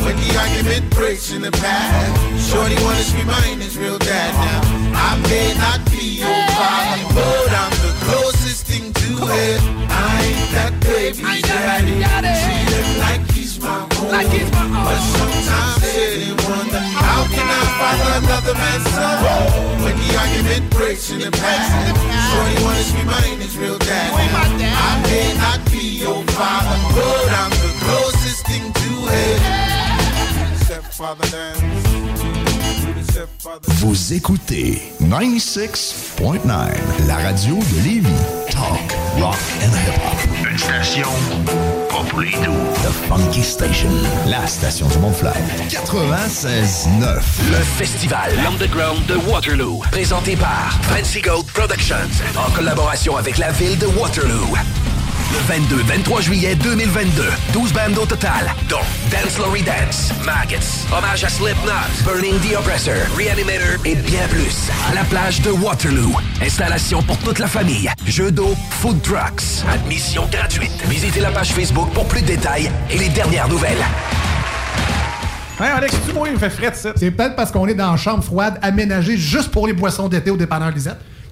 When the argument breaks in the past, Shorty wanna scream mine is real dad now. I may not be your father, but I'm the closest thing to it. I ain't that baby daddy. Treat him like he's my own. Like he's my own. But sometimes and wonder how can I father another man's son? When the argument breaks in the past, Shorty wanna scream mine is real dad now. I may not be your father, but I'm the closest thing to it. Stepfather dance. Vous écoutez 96.9, la radio de Lévis. Talk, rock and hip-hop. Une station The Funky Station, la station du Mont-Fleur. 96.9. Le festival L'Underground de Waterloo, présenté par Fancy Gold Productions, en collaboration avec la ville de Waterloo. Le 22-23 juillet 2022, 12 bandes au total, dont Dance Lory Dance, Maggots, Hommage à Slipknot, Burning the Oppressor, Reanimator et bien plus. À la plage de Waterloo. Installation pour toute la famille. Jeux d'eau, food trucks. Admission gratuite. Visitez la page Facebook pour plus de détails et les dernières nouvelles. Hey Alex, tu moi, il me fait frais ça. C'est peut-être parce qu'on est dans une chambre froide aménagée juste pour les boissons d'été au dépanneur Lisette.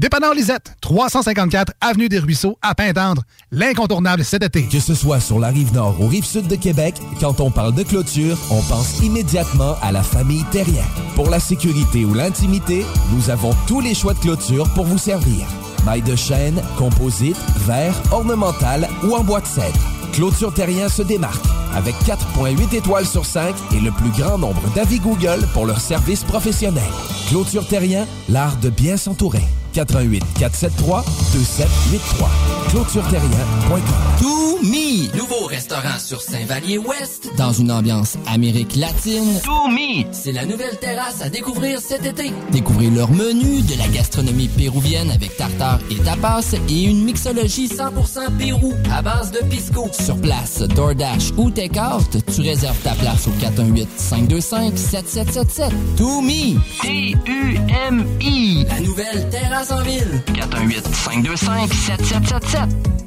Dépanneur Lisette, 354 Avenue des Ruisseaux, à Pintendre. L'incontournable cet été. Que ce soit sur la rive nord ou rive sud de Québec, quand on parle de clôture, on pense immédiatement à la famille Terrien. Pour la sécurité ou l'intimité, nous avons tous les choix de clôture pour vous servir. Maille de chêne, composite, verre, ornemental ou en bois de cèdre. Clôture Terrien se démarque avec 4.8 étoiles sur 5 et le plus grand nombre d'avis Google pour leur service professionnel. Clôture Terrien, l'art de bien s'entourer. 88 473 2783. ClôtureTerrien.com. To Me, nouveau restaurant sur Saint-Vallier-Ouest, dans une ambiance Amérique latine. To Me, c'est la nouvelle terrasse à découvrir cet été. Découvrez leur menu de la gastronomie péruvienne avec tartare et tapas et une mixologie 100% Pérou à base de pisco. Sur place, DoorDash ou Takeout, tu réserves ta place au 418 525 7777. To Me, T-U-M-I, la nouvelle terrasse en ville. 418 525 7777.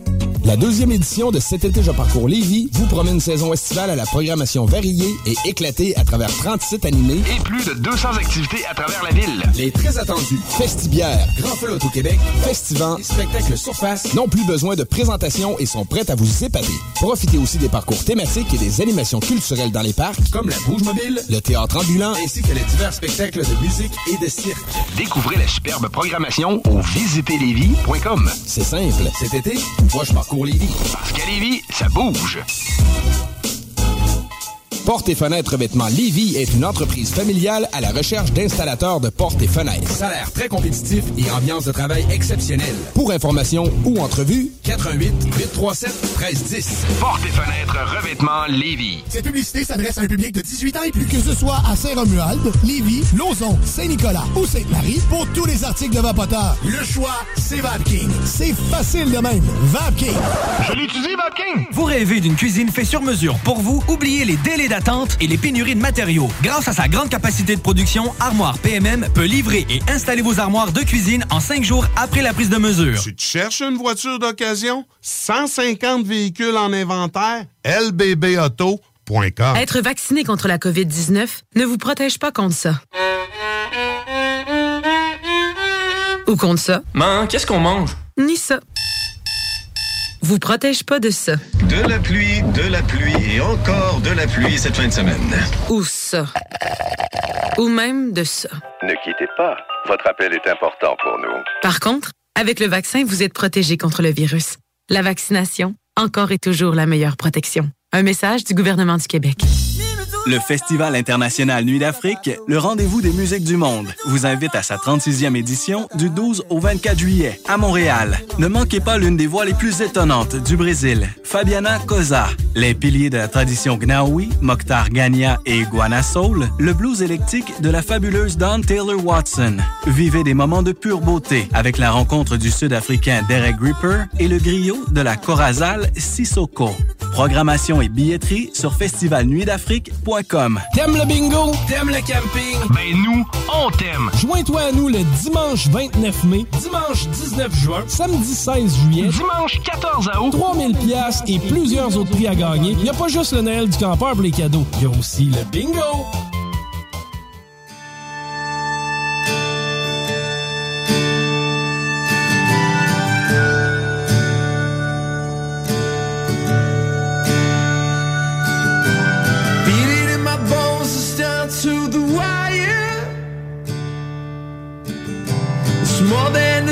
La deuxième édition de Cet été, je parcours Lévis vous promet une saison estivale à la programmation variée et éclatée à travers 30 sites animés Et plus de 200 activités à travers la ville. les très attendus Festibière, Grand Feu au Québec, Festivant et Spectacle Surface n'ont plus besoin de présentation et sont prêts à vous épater. Profitez aussi des parcours thématiques et des animations culturelles dans les parcs, comme la Bouge Mobile, le théâtre ambulant, ainsi que les divers spectacles de musique et de cirque. Découvrez la superbe programmation au visiterlévis.com. C'est simple. Cet été, moi je parcours Parce qu'à Lévis, ça bouge. Portes et fenêtres revêtement Lévis est une entreprise familiale à la recherche d'installateurs de portes et fenêtres. Salaire très compétitif et ambiance de travail exceptionnelle. Pour information ou entrevue, 88 837 1310. Portes et fenêtres revêtement Lévis. Cette publicité s'adresse à un public de 18 ans et plus. Que ce soit à Saint-Romuald, Lévis, Lauson, Saint-Nicolas ou Sainte-Marie, pour tous les articles de Vapoteur, le choix, c'est VapKing. C'est facile de même. VapKing. Je l'utilise, VapKing! Vous rêvez d'une cuisine faite sur mesure pour vous? Oubliez les délais d'attente et les pénuries de matériaux. Grâce à sa grande capacité de production, Armoire PMM peut livrer et installer vos armoires de cuisine en cinq jours après la prise de mesure. Tu te cherches une voiture d'occasion? 150 véhicules en inventaire? lbbauto.com Être vacciné contre la COVID-19 ne vous protège pas contre ça. Ou contre ça. Man, qu'est-ce qu'on mange? Ni ça. Vous protège pas de ça. De la pluie, de la pluie et encore de la pluie cette fin de semaine. Ou ça. Ou même de ça. Ne quittez pas. Votre appel est important pour nous. Par contre, avec le vaccin, vous êtes protégé contre le virus. La vaccination, encore et toujours la meilleure protection. Un message du gouvernement du Québec. Le Festival international Nuit d'Afrique, le rendez-vous des musiques du monde, vous invite à sa 36e édition du 12 au 24 juillet à Montréal. Ne manquez pas l'une des voix les plus étonnantes du Brésil, Fabiana Cosa. Les piliers de la tradition Gnawi, Mokhtar Gania et Iguana Soul, le blues électrique de la fabuleuse Dawn Taylor Watson. Vivez des moments de pure beauté avec la rencontre du Sud-Africain Derek Gripper et le griot de la Corazal Sissoko. Programmation et billetterie sur festivalnuitdafrique.com. T'aimes le bingo? T'aimes le camping? Ben nous, on t'aime! Joins-toi à nous le dimanche 29 mai, dimanche 19 juin, samedi 16 juillet, dimanche 14 août, 3000 pièces et plusieurs autres prix à gagner. Il n'y a pas juste le Noël du campeur pour les cadeaux, il y a aussi le bingo!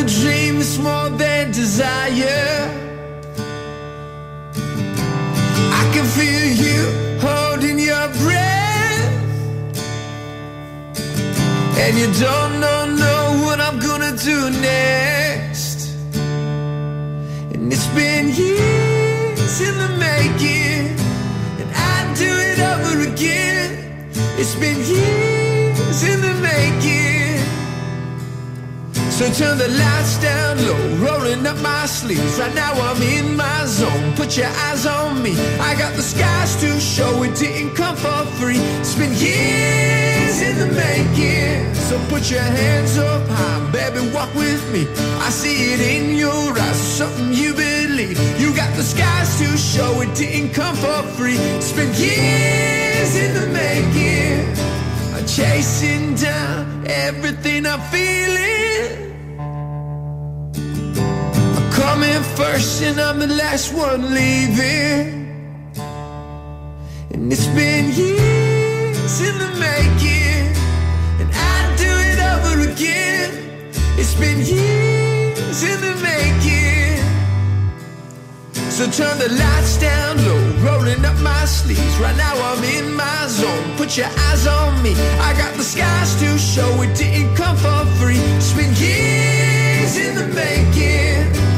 Than a dream, it's more than desire. I can feel you holding your breath. And you don't know, know what I'm gonna do next. And it's been years in the making. And I'd do it over again. It's been years So turn the lights down low, rolling up my sleeves. Right now I'm in my zone. Put your eyes on me. I got the skies to show. It didn't come for free. It's been years in the making. So put your hands up high, baby, walk with me. I see it in your eyes, something you believe. You got the skies to show. It didn't come for free. It's been years in the making. I'm chasing down everything I'm feeling. I'm coming first and I'm the last one leaving. And it's been years in the making. And I'd do it over again. It's been years in the making. So turn the lights down low, rolling up my sleeves. Right now I'm in my zone. Put your eyes on me. I got the skies to show. It didn't come for free. It's been years in the making.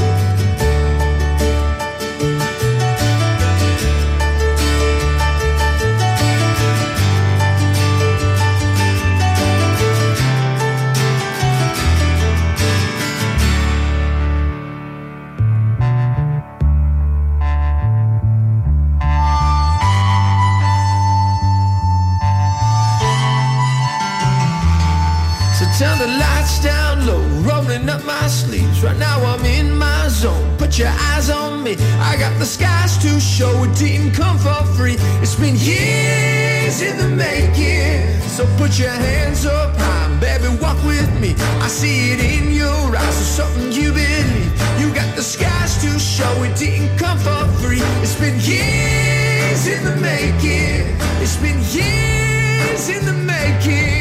Rolling up my sleeves. Right now I'm in my zone. Put your eyes on me. I got the skies to show. It didn't come for free. It's been years in the making. So put your hands up high, baby, walk with me. I see it in your eyes. It's something you believe. You got the skies to show. It didn't come for free. It's been years in the making. It's been years in the making.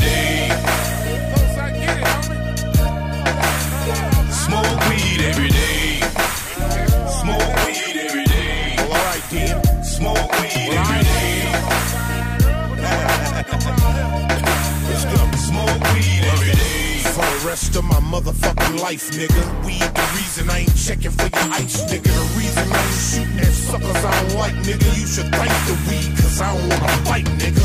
For the rest of my motherfucking life, nigga. Weed the reason I ain't checking for your ice, nigga. The reason I ain't shooting at suckers I don't like, nigga. You should thank the weed, cause I don't wanna fight, nigga.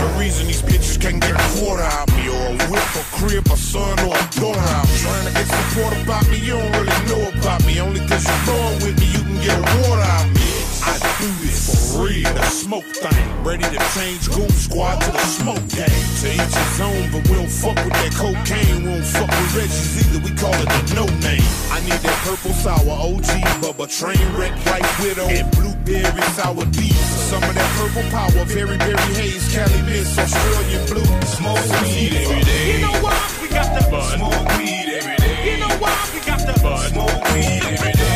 The reason these bitches can't get a quarter out me or a whip, or crib, a son, or a daughter. I'm trying to get support about me, you don't really know about me. Only cause you're born with me, you can get a water out me. I do this for real, the smoke thing. Ready to change Goon Squad to the smoke game. To each his own, but we don't fuck with that cocaine. We don't fuck with Reggie's either, we call it the no name. I need that purple sour OG, Bubba, train wreck, white widow, and blueberry sour diesel. Some of that purple power, very, very haze, Cali Miss, Australian blue. Smoke weed every day. You know why we got the bud? Smoke weed every day. You know why we got the bud? Smoke weed every day.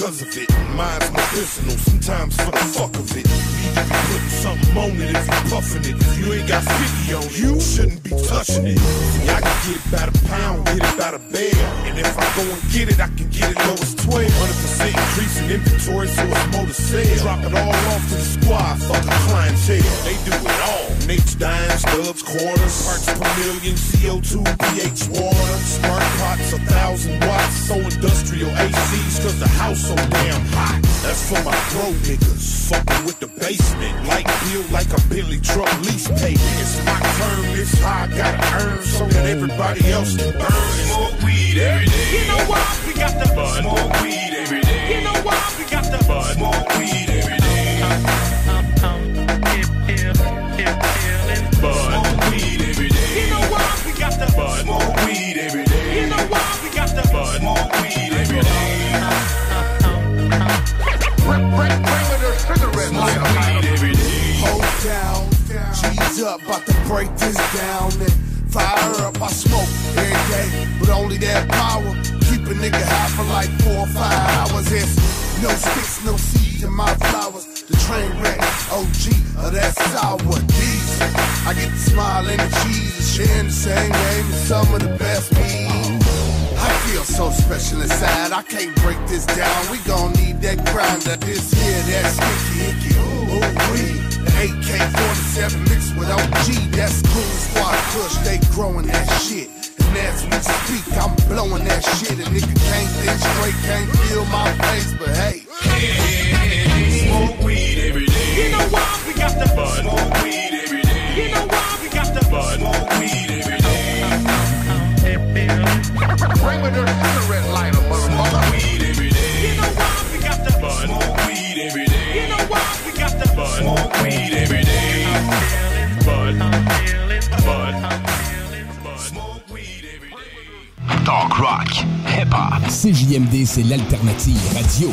because of it. Mine's medicinal, sometimes for the fuck of it. Need to putting something on it if you puffing it. If you ain't got 50 on you, shouldn't be touching it. See, I can get it by the pound, get it by the bale. And if I go and get it, I can get it low as 12. 100% increase in inventory, so it's more to sell. Drop it all off to the squad, fuck a clientele. They do it all. Nate's dimes, stubs, quarters, parts per million, CO2, pH water, smart pots, a thousand watts, so industrial ACs, cause the house so damn hot. That's for my bro niggas, fucking with the basement. Light bill like a Billy truck lease payment. It's my turn, this high, I gotta earn so that everybody else can burn. Smoke weed every day. You know why we got the bud? Smoke weed every day. You know why we got the bud? Smoke weed every day. Weed every day. You know why we got the bud? Smoke weed every day. Perimeter cigarette Smoke weed every day. Hold down, G's up, about to break this down and fire up. I smoke every day, but only that power. Keep a nigga high for like four or five hours. It's no sticks, no seeds in my flowers. Train wreck, OG of uh, that sour diesel. I get the smile and the cheese, sharing the same name as some of the best meat. I feel so special inside, I can't break this down. We gon' need that grinder, this here, that sticky icky. Ooh. The AK-47 mixed with OG, that's cool squad push, they growing that shit. And as we speak, I'm blowing that shit. A nigga can't think straight, can't feel my face, but hey. Smoke CJMD, c'est l'alternative radio.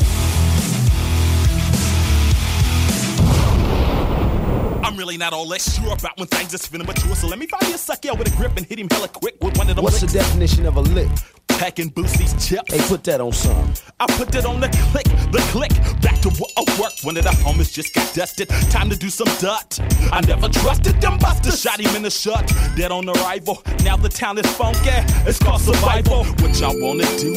I'm really not all that sure about when things is finna mature. So let me find you a sucker with a grip and hit him hella quick with one of them. What's the definition of a lick? Pack and boost these chips. Hey, put that on some. I put it on the click, the click. Back to what I work. One of the homies just got dusted. Time to do some dut. I never trusted them busters. Shot him in the shut. Dead on arrival. Now the town is funky. It's called survival. What y'all wanna do?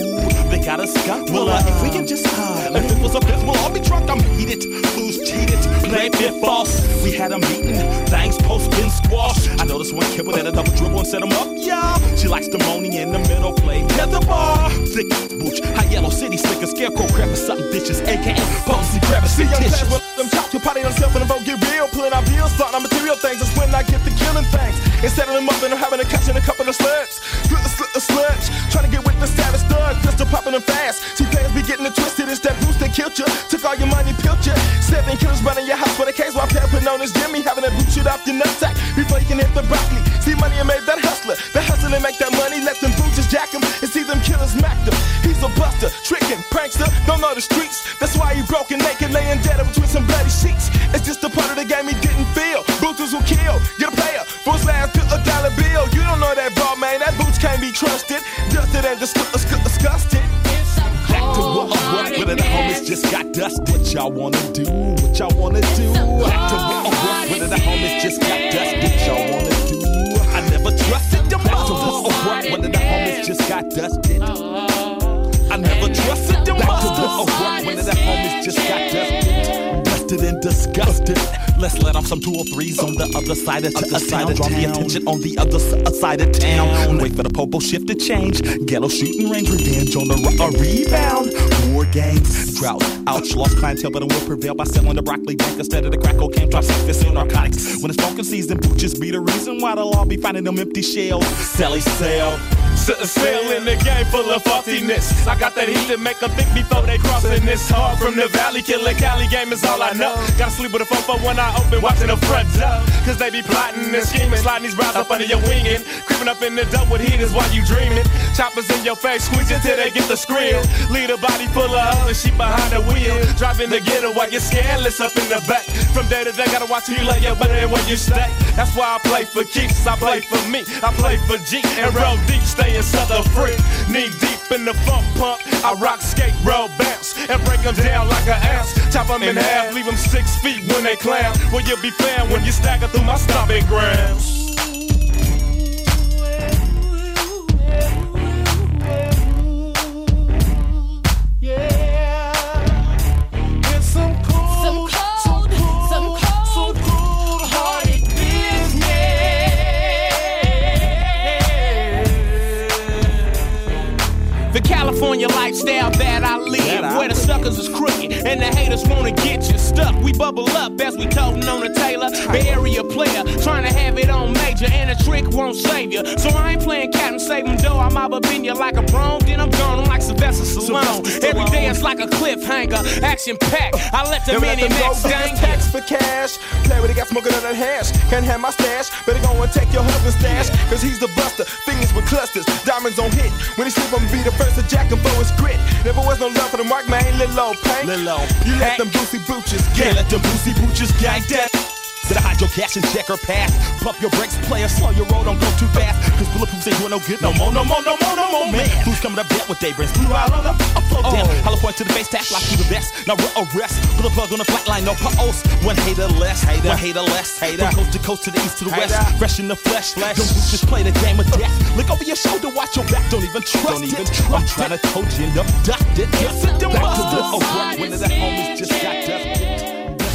They got us skunk. Well, uh, if we can just hide. If it was a biz, we'll all be drunk. I'm heated. Fools cheated. Played it false. We had a meeting. Things post been squashed. I noticed one kid with a double dribble and set him up. Yeah. She likes the moaning in the middle. Play the bar. Thick booch. High yellow city slicker. Scarecrow crap something bitches. AKA Posey grab See, I'm tissue. with them chops, you party on self and the vote get real. Pulling out bills, starting on material things. That's when I get the killing things. And setting them up and I'm having a catch in a couple of slugs. Slut, slut, a sludge. Trying to get with the status thug. Pistol popping them fast. See, players be getting it twisted. It's that boost that killed you. Took all your money, pilled you. Seven killers running your house for the case while player putting on his Jimmy. Having that boot shoot off your nutsack before you can hit the Let's let off 203s on the other side of, the side of Draw the attention on the other s- uh, side of town. Wait for the popo shift to change. Ghetto shooting range, revenge on the a rebound. War games, drought, ouch, lost clientele, but it will prevail by selling the broccoli bank instead of the crack cocaine. Drop this in narcotics. When it's smoking season, booches be the reason why they'll all be finding them empty shells. Sally sell. Sitting still in the game full of faultiness. I got that heat that make them think before they crossing this hard from the valley. Killer Cali game is all I know. Gotta sleep with a phone for when I open, watching the front door. Cause they be plotting and scheming, sliding these rounds up under your wing and creeping up in the dope with heaters while you dreaming. Choppers in your face, squeezing till they get the scream. Lead a body full of other sheep behind the wheel. Driving the ghetto while you're scandalous up in the back. From day to day, gotta watch who you lay your butt and where you stay. That's why I play for keeps, I play for me. I play for G and roll deep, staying southern free. Knee deep in the funk pump. I rock, skate, roll, bounce, and break them down like an ounce. Chop them in half, leave them six feet when they clown. Well, you'll be found when you stagger through my stomping grounds. Suckers is crooked and the haters wanna get you stuck. We bubble up as we toting on the Taylor, the area player, trying to have it on major, and a trick won't save you. So I ain't playing cat and save 'em though. I'm up in you like a bone, then I'm gone. I'm like Sylvester Stallone. Every day it's like a cliffhanger, action packed. I let the mini max dang tax for cash. Play with it, got smoking on that hash. Can't have my stash. Better go and take your husband's stash. Cause he's the buster. Fingers with clusters. Diamonds on hit. When he sleep, I'm be the first to jack him for his grit. Never was no love for the mark, man. Lil' Pain. Lil' You let them boozy booches get let them boozy booches gang that. Better hide your cash and check her pass. Pump your brakes, player, slow your roll, don't go too fast. Cause bulletproofs ain't doing no good. No more, no more, no more, no more, man. Who's coming up dead with they brains? Blue out on the up, flow down. Oh. Hollow point to the face, tap like you the best. Now we'll arrest. Put a plug on the flat line, no pause. One hater less, hater, one hater less. Hater. From coast to coast to the east to the west. Fresh in the flesh. Them boots just play the game of death. Look over your shoulder, watch your back, don't even trust don't even it. I'm trying to coach you, abducted. Yes, it Back to the oh, work when the homies just got dusted.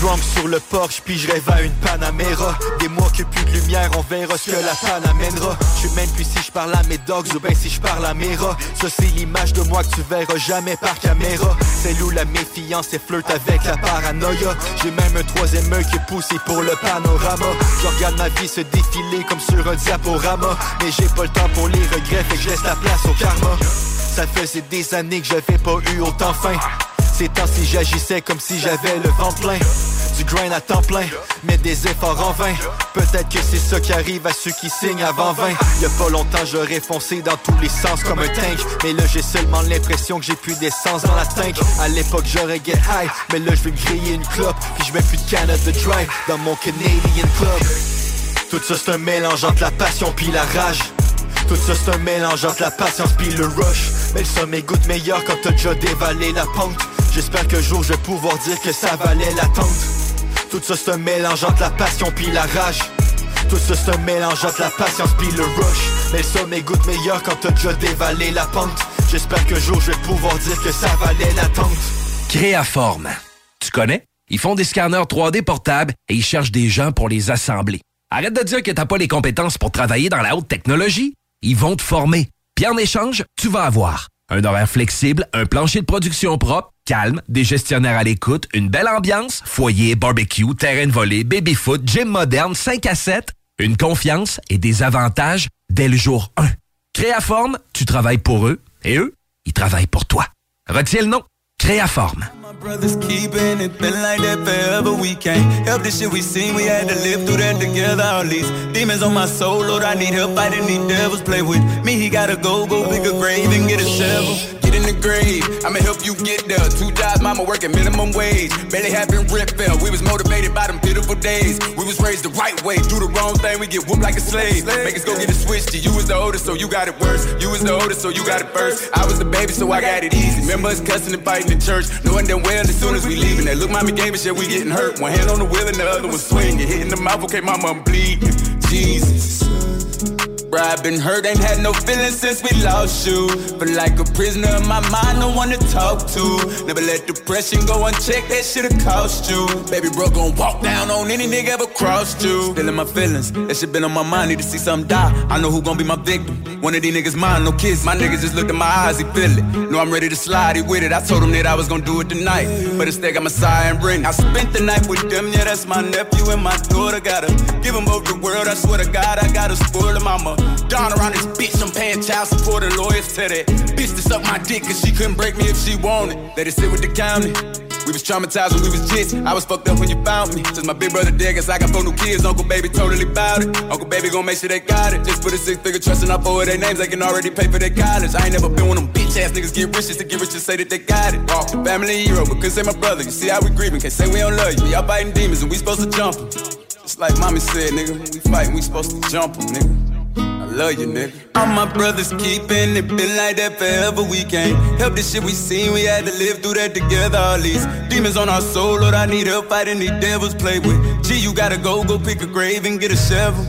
Drunk sur le porche, puis je rêve à une Panamera. Des mois que plus de lumière, on verra ce que la panne amènera. J'suis même plus si je parle à mes dogs ou ben si je parle à mes rats. Ça c'est l'image de moi que tu verras jamais par caméra. C'est où la méfiance et flirte avec la paranoïa? J'ai même un troisième œil qui est poussé pour le panorama. Je regarde ma vie se défiler comme sur un diaporama. Mais j'ai pas le temps pour les regrets, fait que je laisse la place au karma. Ça faisait des années que j'avais pas eu autant faim. Ces temps-ci j'agissais comme si j'avais le vent plein. Du grain à temps plein, mais des efforts en vain. Peut-être que c'est ça qui arrive à ceux qui signent avant 20 Y'a pas longtemps j'aurais foncé dans tous les sens comme un tank. Mais là j'ai seulement l'impression que j'ai plus d'essence dans la tank. À l'époque j'aurais get high, mais là je me griller une clope. Puis je mets plus de Canada Drive dans mon Canadian Club. Tout ça c'est un mélange entre la passion puis la rage. Tout ça c'est un mélange entre la patience puis le rush. Mais le sommet goûte meilleur quand t'as déjà dévalé la pente J'espère qu'un jour je vais pouvoir dire que ça valait l'attente Tout ça c'est un mélange entre la passion puis la rage Tout ça c'est un mélange entre la patience puis le rush Mais le sommet goûte meilleur quand t'as déjà dévalé la pente J'espère qu'un jour je vais pouvoir dire que ça valait l'attente Créaforme. Tu connais? Ils font des scanners 3D portables et ils cherchent des gens pour les assembler. Arrête de dire que t'as pas les compétences pour travailler dans la haute technologie. Ils vont te former. Puis en échange, tu vas avoir un horaire flexible, un plancher de production propre, calme, des gestionnaires à l'écoute, une belle ambiance, foyer, barbecue, terrain de volée, baby-foot, gym moderne, 5 à 7, une confiance et des avantages dès le jour 1. Créaforme, tu travailles pour eux et eux, ils travaillent pour toi. Retiens le nom. Créaforme. brothers keeping it been like that forever. We can't help the shit we seen. We had to live through that together. All these demons on my soul, Lord, I need help fighting these devils. Play with me, he gotta go, go pick a grave and get a shovel. Get in the grave. I'ma help you get there. Two jobs, mama working minimum wage. Barely having rent fell. We was motivated by them pitiful days. We was raised the right way. Do the wrong thing, we get whooped like a slave. Make us go get a switch to you was the oldest, so you got it worse. You was the oldest, so you got it first. I was the baby, so I got it easy. Remember us cussing and fighting in church. Knowing damn well as soon as we leaving. That look, mommy gave us shit, we getting hurt. One hand on the wheel and the other one swinging. Hitting the mouth, okay, mama, I'm bleeding. Jesus. I've been hurt, ain't had no feelings since we lost you. But like a prisoner in my mind, no one to talk to. Never let depression go unchecked, that shit'll cost you. Baby bro gon' walk down on any nigga ever crossed you. Feeling my feelings, that shit been on my mind, need to see something die. I know who gon' be my victim. One of these niggas mine, no kiss. My niggas just looked in my eyes, he feel it. Know I'm ready to slide, he with it. I told him that I was gon' do it tonight. But instead got my side and ring. I spent the night with them, yeah, that's my nephew and my daughter. Gotta give them both the world, I swear to God, I gotta spoil them. I'm a Don around this bitch, I'm paying child support and lawyers to that. Bitch to suck my dick, cause she couldn't break me if she wanted. Let it sit with the county. We was traumatized when we was kids. I was fucked up when you found me. Since my big brother dead, guess I got four new kids. Uncle Baby totally bout it. Uncle Baby gon' make sure they got it. Just put a six figure trust in up for their names. They can already pay for their college. I ain't never been one of them bitch ass niggas get rich just to get rich and say that they got it. Walk the family hero, but couldn't say my brother. You see how we grieving, can't say we don't love you. Y'all fighting demons and we supposed to jump 'em. Just like mommy said, nigga, we fighting, we supposed to jump 'em, nigga. I love you, nigga. All my brothers keeping it been like that forever. We can't help the shit we seen. We had to live through that together. All these demons on our soul, Lord, I need help fighting these devils. Play with. Gee, you gotta go, go pick a grave and get a shovel.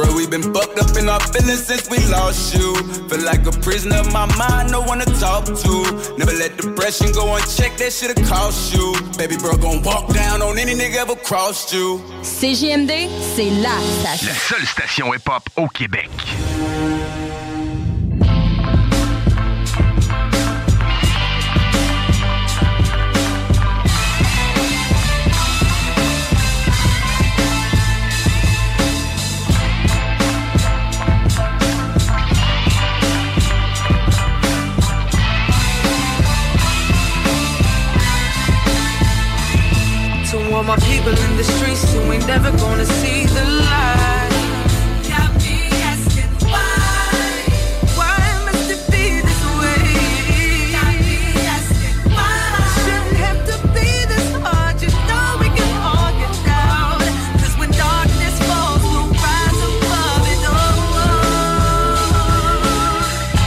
Bro, we been fucked up in our feelings since we lost you. Feel like a prisoner of my mind, no one to talk to. Never let depression go unchecked, that shit'll cost you. Baby bro gon' walk down on any nigga ever crossed you. CJMD, c'est la station. La seule station hip-hop au Québec. My people in the streets who ain't never gonna see the light. Got me asking why. Why must it be this way? Got me asking why. Shouldn't have to be this hard. You know we can all get down. 'Cause when darkness falls, we'll rise above it. Oh,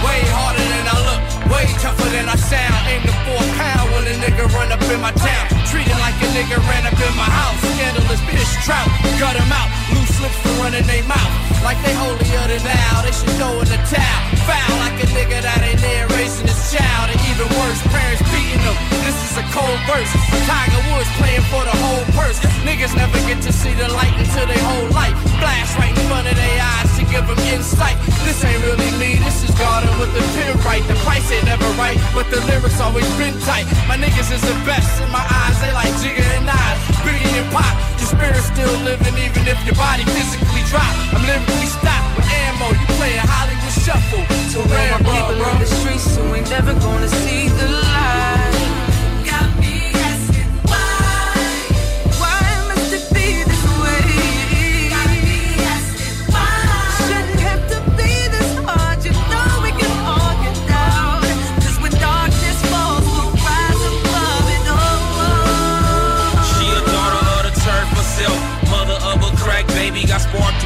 Way harder than I look, way tougher than I sound. Aim the four pound when a nigga run up in my town. Treating like a nigga ran up in my house. Scandalous bitch trout, gut him out. Loose lips for running they mouth. Like they holier than thou, they should throw in the towel. Foul like a nigga that ain't there raising his child. And even worse, parents beating them. This is a cold verse. Tiger Woods playing for the whole purse. Niggas never get to see the light until they whole life. Flash right in front of their eyes to give them insight. This ain't really me, this is Garden with the pen right. The price ain't never right, but the lyrics always been tight. My niggas is the best in my eyes, they like Jigga and Nas. Biggie and Pop, your spirit still living even if your body physically drop. I'm lyrically stopped with ammo, you playing Hollywood Shuffle. All my people in the streets who ain't never gonna see the light.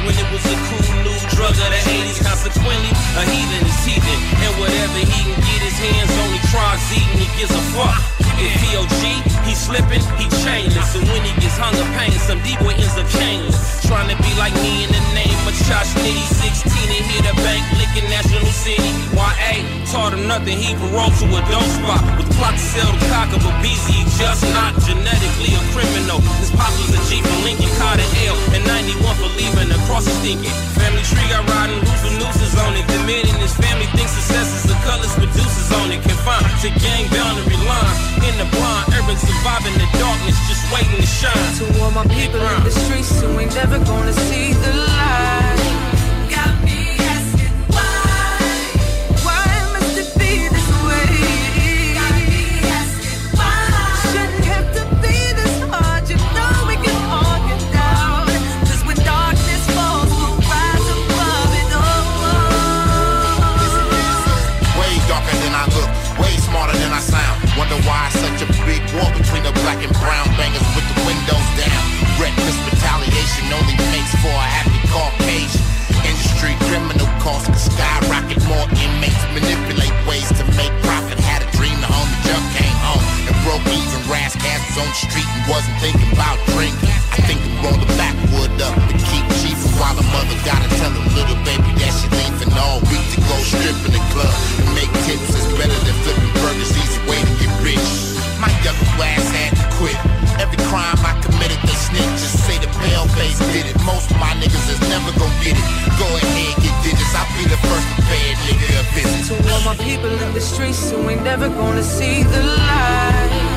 When it was a cool new drug of the 80s. Consequently, a heathen is heathen. And whatever he can get his hands on, he tries eating, he gives a fuck. If he OG, he slipping, he chainless. And when he gets hung up pain, some D-boy ends up chainless. Trying to be like me in the name of Josh Nitty. 16 and hit a bank, licking National City. YA, taught him nothing, he paroled to a dope spot. With the cock of a BZ, just not genetically a criminal. His pops was a G Lincoln, caught an L. And 91 for leaving the. Family tree got riding with nooses on it. The man in his family thinks success is the colors deuces on it. Confined to gang boundary. In the blind, urban surviving the darkness, just waiting to shine. To all my people in the streets who ain't never gonna see the light. Rocking brown bangers with the windows down. Reckless retaliation only makes for a happy Caucasian. Industry criminal costs could skyrocket. More inmates manipulate ways to make profit. Had a dream the homie jump came home and broke even. Rash cast on the street and wasn't thinking about drinking. I think I'm roll the backwood up to keep cheap while the mother gotta tell her little baby that she's leaving all week to go strip in the club and make tips. is better than flipping burgers. Easy way to get rich. My young ass had to quit. Every crime I committed, they say the pale face did it. Most of my niggas is never gon' get it. Go ahead, get digits. I'll be the first nigga. To all my people in the streets who ain't never gonna see the light.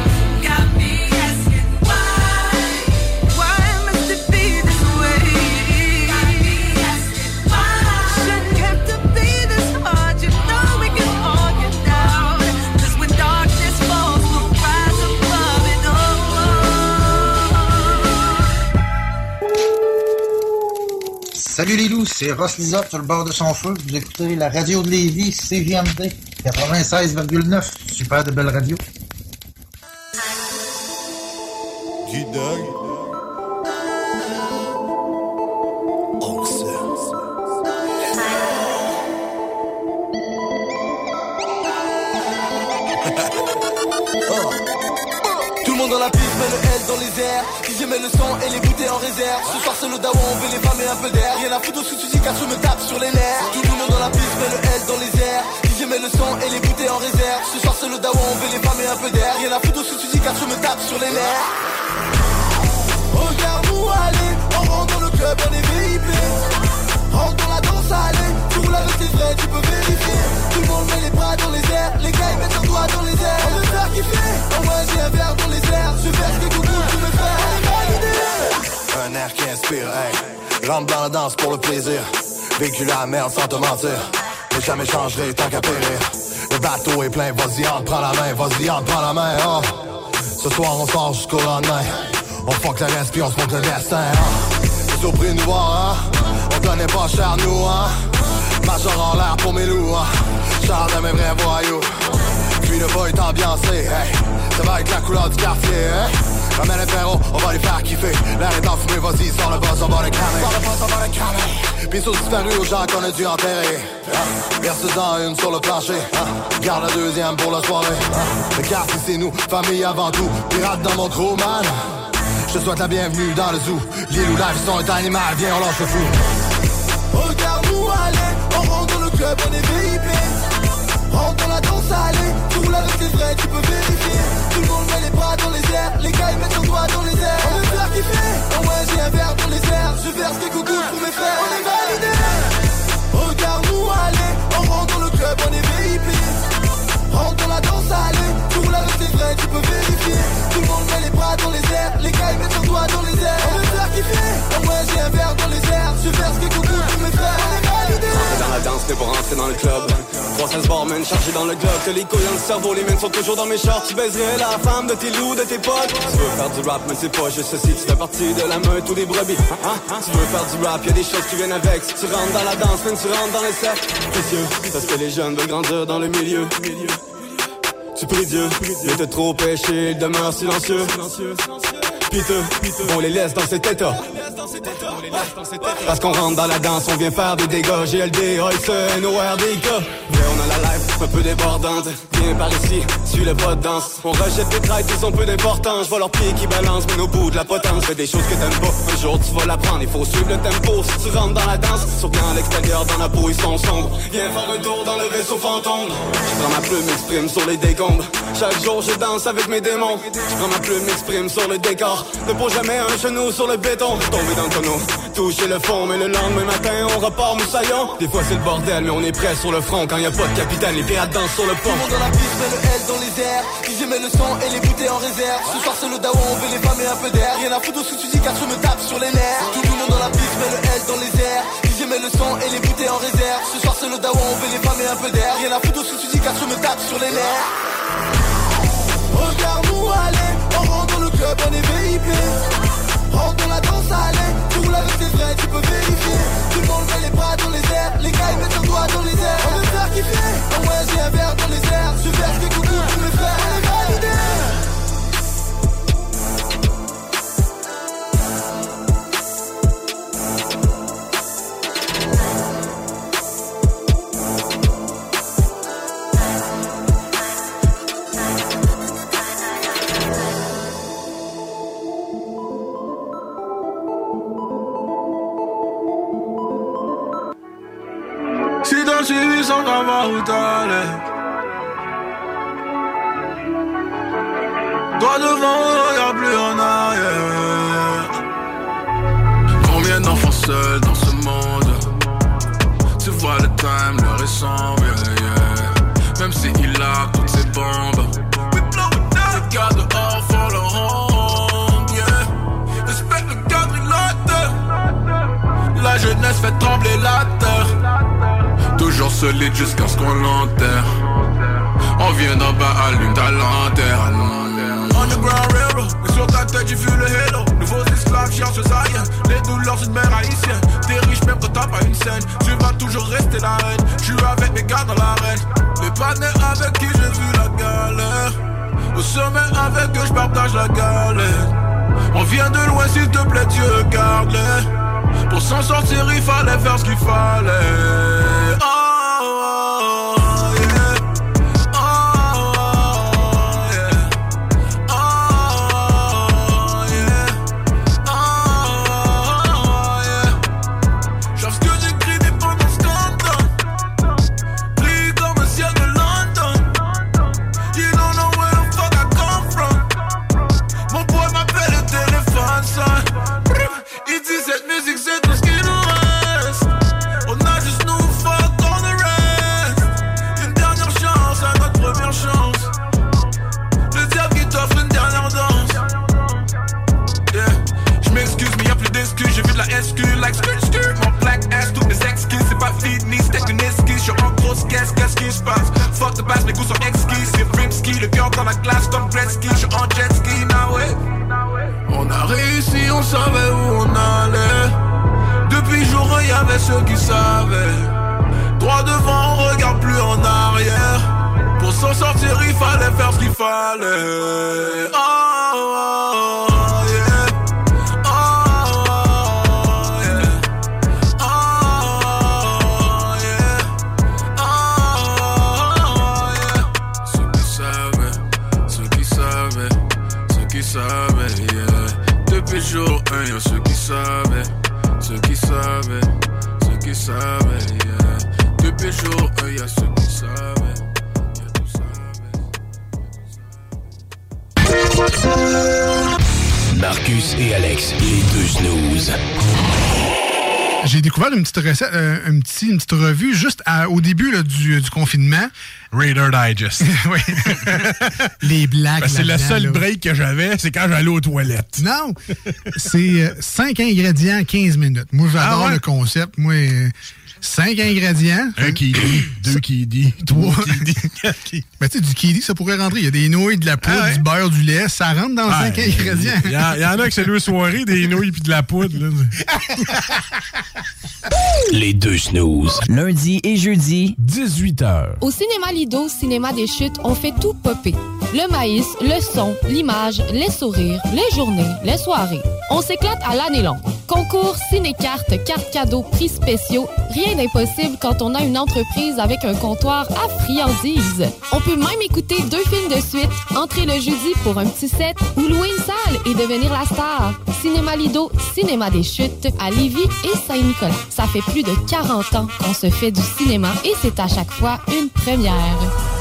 Salut les loups, c'est Ross Lizotte sur le bord de son feu. Vous écoutez la radio de Lévis, CGMD 96,9. Super de belle radio. Sur les nerfs Regarde-nous aller, on rentre dans le club, on est VIP Rentre dans la danse, allez, tu roules avec tes tu peux vérifier Tout le monde met les bras dans les airs, les gars ils mettent leurs doigts dans les airs On veut faire kiffer, en vrai j'ai un verre dans les airs Je verse des coucous, tu me fais, Un air qui inspire, hey. Rentre dans la danse pour le plaisir. Vécu la merde sans te mentir. Mais jamais changerai tant qu'à périr. Le bateau est plein, vas-y, entre, prends la main, vas-y, entre, prends la main, oh. Ce soir, on sort jusqu'au lendemain. On fuck le reste, puis on se montre le destin, hein. Surpris de nous voir, hein. On connaît pas cher, nous, hein. Major en l'air pour mes loups, hein. De mes vrais voyous. Puis le boy est ambiancé, hey. Ça va avec la couleur du quartier, hein. Ramène les frérots, on va les faire kiffer. L'air est enfumé, vas-y, sors le boss, on va les. Sors le boss, on va les calmer. Sur disparu aux gens qu'on a dû enterrer. Verse-en une sur le plancher. hein? Garde la deuxième pour la soirée. hein? Le quartier, c'est nous, famille avant tout. Pirate dans mon crew, man. Je te souhaite la bienvenue dans le zoo. Où la vie sont est animal, viens, on lance le fou. Regarde-nous aller, on rentre dans le club, on est VIP Rentre dans la danse, allez, roules avec tes vrais, tu peux vérifier Tout le monde met les bras dans les airs, les gars ils mettent leurs doigts On veut faire kiffer, en vrai j'ai un verre dans les airs Je verse des coucous pour mes frères, on est validé Regarde-nous aller, on rentre dans le club, on est VIP Rentre dans la danse, allez, roules avec tes vrais, tu peux vérifier. Tout le monde met les bras dans les airs, les gars ils mettent leurs doigts dans les airs. On veut faire kiffer, en vrai j'ai un verre dans les airs Je verse des coucous pour mes frères, danse, pour rentrer dans le club. 316 barmen chargés dans le globe. Que les couilles dans le cerveau, les mains sont toujours dans mes shorts. Tu baiserais la femme de tes loups, de tes potes. Tu veux faire du rap, mais c'est pas juste ceci. Tu fais partie de la meute ou des brebis. Hein, hein? Tu veux faire du rap, y'a des choses qui viennent avec. Si tu rentres dans la danse, même tu rentres dans les cercles. Précieux, parce que les jeunes veulent grandir dans le milieu. Tu pries Dieu, mais t'es trop péché, il demeure silencieux. Piteux, on les laisse dans cet état. Parce qu'on rentre dans la danse, on vient faire des dégâts. GLD, Olsen, ORDK. Mais on a la life un peu débordante. Viens par ici, suis le pas de danse. On rejette des traites, ils ont peu d'importance. Je vois leurs pieds qui balancent, mais au bout de la potence. Fais des choses que t'aimes pas. Un jour tu vas l'apprendre, il faut suivre le tempo. Si tu rentres dans la danse, surtout à l'extérieur, dans la peau, ils sont sombres. Viens faire un tour dans le vaisseau fantôme. Je prends ma plume, m'exprime sur les décombres. Chaque jour, je danse avec mes démons. Je prends ma plume, m'exprime sur le décor. Ne pose jamais un genou sur le béton. Tomber dans le tonneau, toucher le fond, mais le lendemain matin, on repart moussaillon. Des fois, c'est le bordel, mais on est prêt sur le front. Quand y a pas de capitaine, les pirates dansent sur le pont. Tout le monde dans la piste met le L dans les airs. Je mets le sang et les bouteilles en réserve. Ce soir c'est le dawa, on veut les femmes et un peu d'air. Rien à foutre au sous car je me tape sur les nerfs. Tout le monde dans la piste met le L dans les airs. Je mets le sang et les bouteilles en réserve. Ce soir c'est le dawa, on veut les femmes et un peu d'air. Rien à foutre au sous car je me tape sur les nerfs. Regarde-nous aller, on rentre dans le club, on est VIP Rentre dans la danse, allez, tu roules avec tes vrais, tu peux vérifier. Tout le les bras dans les airs, les gars ils mettent leurs doigts dans les airs. On veut faire kiffer, en vrai j'ai un verre dans les airs. Je verse des coucous pour mes frères, on est validé tout solide jusqu'à ce qu'on l'enterre. On vient d'en bas, allume ta lanterne. Underground Railroad, et sur ta tête j'ai vu le halo. Nouveaux esclaves cherchent ailleurs. Les douleurs d'une mère haïtienne. T'es riche même quand t'as pas une scène. Tu vas toujours rester la reine. Je suis avec mes gars dans l'arène. Les panneaux avec qui j'ai vu la galère. Au sommet avec eux, je partage la galère. On vient de loin, s'il te plaît, Dieu garde-les. Pour s'en sortir, il fallait faire ce qu'il fallait. Dans la glace comme Gretzky. J'suis en jet ski, now ouais. On a réussi, on savait où on allait. Depuis jour, il y avait ceux qui savaient. Droit devant, on regarde plus en arrière. Pour s'en sortir, il fallait faire ce qu'il fallait. Oh, Marcus et Alex, les deux snooze. J'ai découvert une petite recette, euh, un petit- une petite revue juste à- au début là, du, du confinement. Raider Digest. oui. Les blagues. Ben, c'est le seul là. break que j'avais, c'est quand j'allais aux toilettes. Non, c'est 5 ingrédients, 15 minutes. Moi, j'adore Ah ouais? le concept. Moi, 5 ingrédients. Un qui dit, deux qui dit, trois qui dit, Ben, tu sais, du kiwi, ça pourrait rentrer. Il y a des nouilles, de la poudre, Ah ouais? du beurre, du lait. Ça rentre dans 5 Ouais, ingrédients. Il y, y en a que c'est deux soirées, des nouilles puis de la poudre. là. Les deux snooze. Lundi et jeudi, 18h. Au cinéma Lido, cinéma des chutes, on fait tout popper. Le maïs, le son, l'image, les sourires, les journées, les soirées. On s'éclate à l'année longue. Concours, ciné-cartes, cartes cadeaux, prix spéciaux. Rien d'impossible quand on a une entreprise avec un comptoir à friandises. On peut même écouter deux films de suite, entrer le jeudi pour un petit set ou louer une salle et devenir la star. Cinéma Lido, cinéma des chutes à Lévis et Saint-Nicolas. Ça fait plus de 40 ans qu'on se fait du cinéma et c'est à chaque fois une première.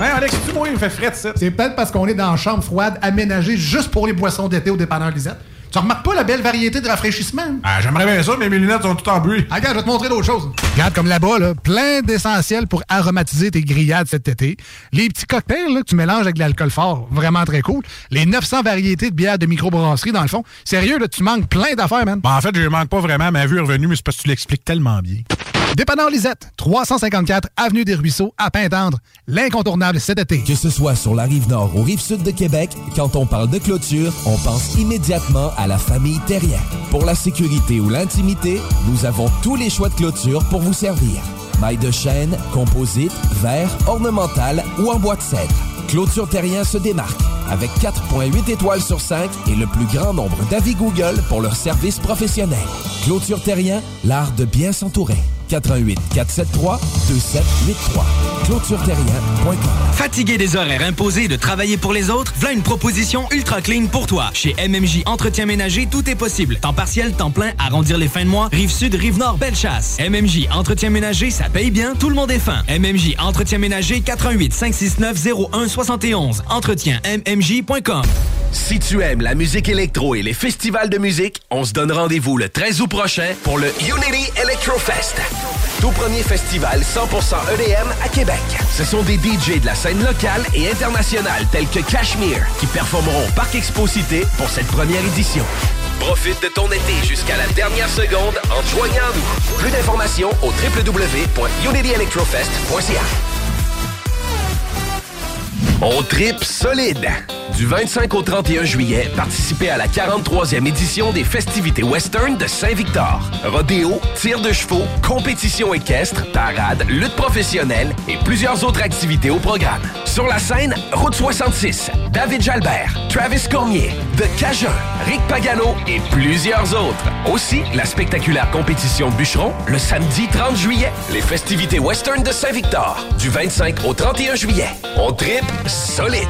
Hein, Alex, tu moi, il me fait fret, ça. C'est peut-être parce qu'on est dans une chambre froide aménagée juste pour les boissons d'été au dépanneur Lisette. Tu remarques pas la belle variété de rafraîchissement? Ah, J'aimerais bien ça, mais mes lunettes sont toutes en bruit. Ah, regarde, je vais te montrer d'autres choses. Regarde comme là-bas, là, plein d'essentiels pour aromatiser tes grillades cet été. Les petits cocktails là, que tu mélanges avec de l'alcool fort, vraiment très cool. Les 900 variétés de bières de microbrasserie, dans le fond. Sérieux, là, tu manques plein d'affaires, man. Ben, en fait, je manque pas vraiment. Ma vue est revenue, mais c'est parce que tu l'expliques tellement bien. Dépanneur Lisette, 354 Avenue des Ruisseaux, à Pintendre. L'incontournable cet été. Que ce soit sur la rive nord ou rive sud de Québec, quand on parle de clôture, on pense immédiatement à la famille Terrien. Pour la sécurité ou l'intimité, nous avons tous les choix de clôture pour vous servir. Maille de chêne, composite, verre, ornemental ou en bois de cèdre. Clôture Terrien se démarque avec 4.8 étoiles sur 5 et le plus grand nombre d'avis Google pour leur service professionnel. Clôture Terrien, l'art de bien s'entourer. 88 473 2783. ClôtureTerrien.com. Fatigué des horaires imposés de travailler pour les autres, voilà une proposition ultra clean pour toi. Chez MMJ Entretien Ménager, tout est possible. Temps partiel, temps plein, arrondir les fins de mois, rive sud, rive nord, belle chasse. MMJ Entretien Ménager, ça paye bien, tout le monde est fin. MMJ Entretien Ménager, 88 569 01 71. Entretien MMJ.com. Si tu aimes la musique électro et les festivals de musique, on se donne rendez-vous le 13 août prochain pour le Unity Electrofest. Tout premier festival 100% EDM à Québec. Ce sont des DJ de la scène locale et internationale tels que Cashmere qui performeront Parc Exposité pour cette première édition. Profite de ton été jusqu'à la dernière seconde en joignant nous. Plus d'informations au www.unityelectrofest.ca. On trip solide. Du 25 au 31 juillet, participez à la 43e édition des festivités western de Saint-Victor. Rodéo, tir de chevaux, compétition équestre, parade, lutte professionnelle et plusieurs autres activités au programme. Sur la scène, Route 66, David Jalbert, Travis Cormier, The Cajun, Rick Pagano et plusieurs autres. Aussi, la spectaculaire compétition bûcheron le samedi 30 juillet. Les festivités western de Saint-Victor, du 25 au 31 juillet. On trip solide.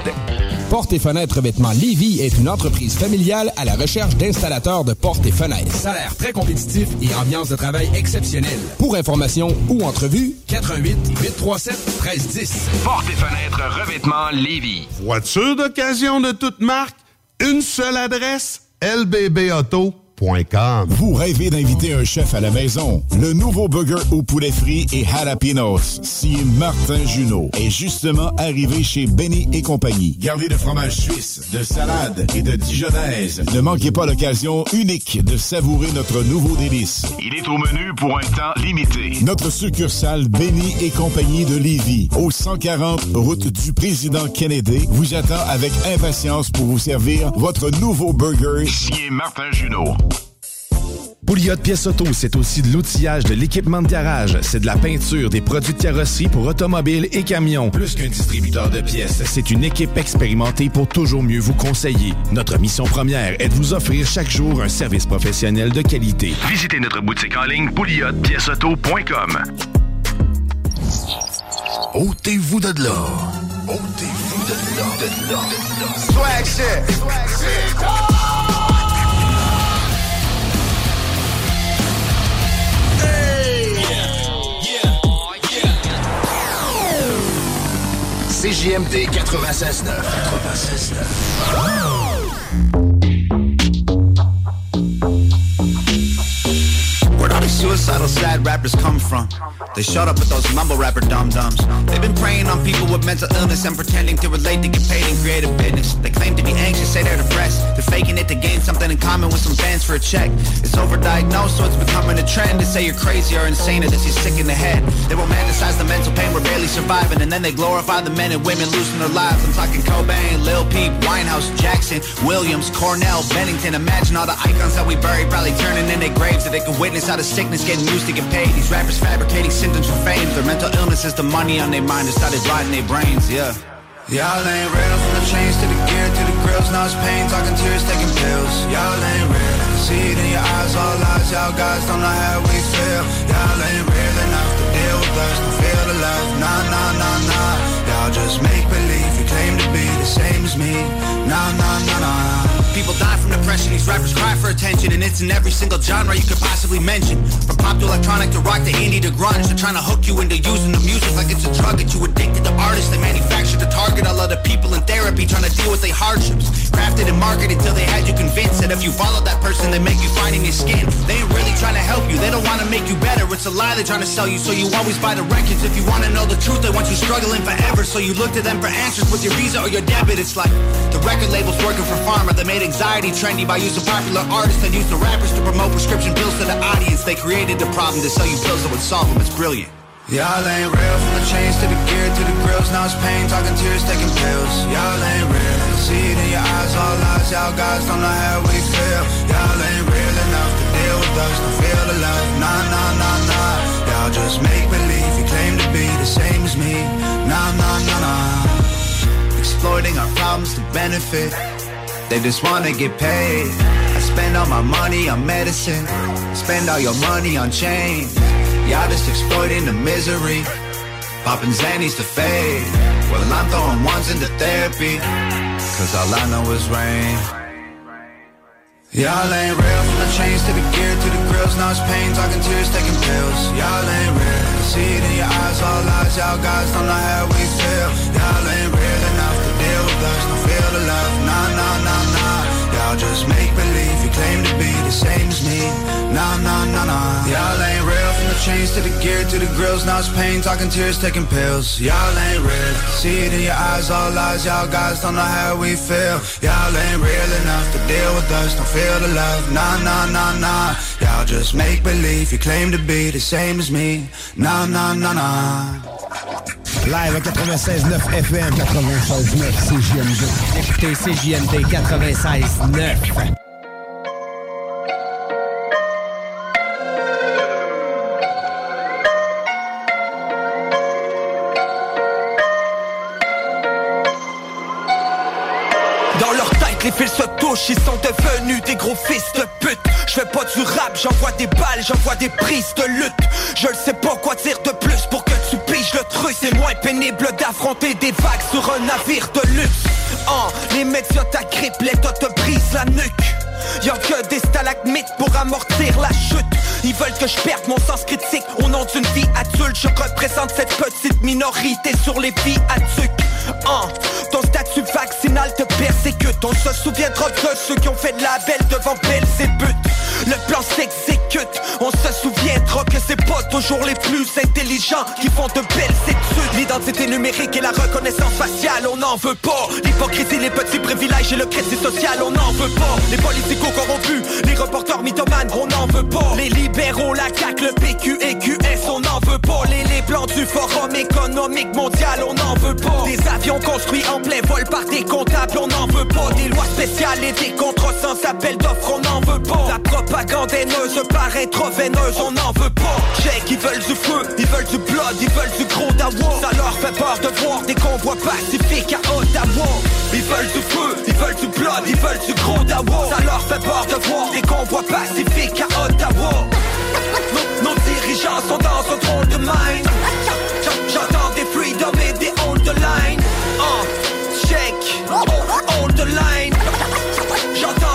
Porte et fenêtres revêtement Lévis est une entreprise familiale à la recherche d'installateurs de portes et fenêtres. Salaire très compétitif et ambiance de travail exceptionnelle. Pour information ou entrevue, 88 837 1310. Porte et fenêtres revêtement Lévis. Voiture d'occasion de toute marque, une seule adresse, lbbauto.com. Vous rêvez d'inviter un chef à la maison? Le nouveau burger au poulet frit et jalapenos, si Martin Junot, est justement arrivé chez Benny et compagnie. Gardé de fromage suisse, de salade et de dijonnaise. Ne manquez pas l'occasion unique de savourer notre nouveau délice. Il est au menu pour un temps limité. Notre succursale Benny et compagnie de Lévis, au 140 route du président Kennedy, vous attend avec impatience pour vous servir votre nouveau burger. Signé Martin Junot. Pouliot Pièces Auto, c'est aussi de l'outillage, de l'équipement de garage, c'est de la peinture, des produits de carrosserie pour automobiles et camions. Plus qu'un distributeur de pièces, C'est une équipe expérimentée pour toujours mieux vous conseiller. Notre mission première est de vous offrir chaque jour un service professionnel de qualité. Visitez notre boutique en ligne pouliotpièceauto.com. Ôtez-vous de là. Ôtez-vous de là. De là. Swag shit. Swag shit. CJMD 96.9. 96.9. Suicidal sad rappers come from? They showed up with those mumble rapper dum-dums. They've been preying on people with mental illness and pretending to relate to get paid in creative business. They claim to be anxious, say they're depressed. They're faking it to gain something in common with some fans for a check. It's overdiagnosed, so it's becoming a trend to say you're crazy or insane or that you're sick in the head. They romanticize the mental pain we're barely surviving, and then they glorify the men and women losing their lives. I'm talking Cobain, Lil Peep, Winehouse, Jackson, Williams, Cornell, Bennington. Imagine all the icons that we buried probably turning in their graves so they can witness how the sickness getting used to get paid. These rappers fabricating symptoms for fame. Their mental illness is the money on their mind that started rotting their brains, yeah. Y'all ain't real from the chains to the gear to the grills. Now it's pain, talking tears, taking pills. Y'all ain't real. See it in your eyes, all lies. Y'all guys don't know how we feel. Y'all ain't real enough to deal with us, to feel the love. Nah, nah, nah, nah. Y'all just make believe. You claim to be the same as me. Nah, nah, nah, nah. People die from depression, these rappers cry for attention And it's in every single genre you could possibly mention. From pop to electronic to rock to indie to grunge They're trying to hook you into using the music like it's a drug Get you addicted to artists. They manufacture to target All other people in therapy trying to deal with their hardships. Crafted and marketed till they had you convinced That if you follow that person they make you fine in your skin. They ain't really trying to help you, they don't want to make you better. It's a lie they're trying to sell you so you always buy the records. If you want to know the truth they want you struggling forever. So you look to them for answers with your visa or your debit. It's like the record labels working for pharma. They made anxiety trendy by using popular artists and the rappers to promote prescription pills to the audience. They created the problem to sell you pills that would solve them. It's brilliant. Y'all ain't real from the chains to the gear to the grills. Now it's pain, talking tears, taking pills. Y'all ain't real. See it in your eyes, all lies. Y'all guys don't know how we feel. Y'all ain't real enough to deal with us, to feel love. Nah, nah, nah, nah. Y'all just make believe you claim to be the same as me. Nah, nah, nah, nah. Exploiting our problems to benefit. They just wanna get paid. I spend all my money on medicine. Spend all your money on chains. Y'all just exploiting the misery. Popping Xannies to fade. Well, I'm throwing ones into therapy. Cause all I know is rain. Y'all ain't real from the chains to the gear to the grills. Now it's pain, talking tears, taking pills. Y'all ain't real. I See it in your eyes, all lies. Y'all guys don't know how we feel. Y'all ain't real enough to deal with us. Love. Nah, nah, nah, nah. Y'all just make believe you claim to be the same as me. Nah, nah, nah, nah. Y'all ain't real from the chains to the gear to the grills. Now it's pain, talking tears, taking pills. Y'all ain't real. See it in your eyes, all lies. Y'all guys don't know how we feel. Y'all ain't real enough to deal with us. Don't feel the love. Nah, nah, nah, nah. Y'all just make believe you claim to be the same as me. Nah, nah, nah, nah. Live à 96.9 FM. 96.9 CJMD. Écoutez CJMD 96.9. les fils se touchent, ils sont devenus des gros fils de pute. Je fais pas du rap, j'envoie des balles, j'envoie des prises de lutte. Je ne sais pas quoi dire de plus pour que tu piges le truc. C'est moins pénible d'affronter des vagues sur un navire de luxe. Oh, les médias t'agrippent, l'État te brise la nuque. Y'a que des stalagmites pour amortir la chute Ils veulent que je perde mon sens critique Au nom d'une vie adulte Je représente cette petite minorité sur les vies adultes Hein, Ton statut vaccinal te persécute. On se souviendra de ceux qui ont fait de la belle devant Belzébuth. Le plan s'exécute. On se souviendra que c'est pas toujours les plus intelligents Qui font de belles études. L'identité numérique et la reconnaissance faciale On n'en veut pas. L'hypocrisie, les petits privilèges et le crédit social On n'en veut pas. Les politico corrompus, les reporters mythomanes On n'en veut pas. Les libéraux, la CAQ, le PQ et QS On n'en Les, plans du forum économique mondial. On n'en veut pas. Des avions construits en plein vol par des comptables On n'en veut pas. Des lois spéciales et des contrats sans appel d'offres On n'en veut pas. La propagande haineuse paraît trop veineuse On n'en veut pas. Check, ils veulent du feu, ils veulent du blood Ils veulent du gros dawa. Ça leur fait peur de voir des convois pacifiques à Ottawa. Ils veulent du feu, ils veulent du blood Ils veulent du gros dawa. Ça leur fait peur de voir des convois pacifiques à Ottawa Nos, dirigeants sont dans un drôle de mind. J'entends des freedom et des on the line. Uh, Check, on the line. J'entends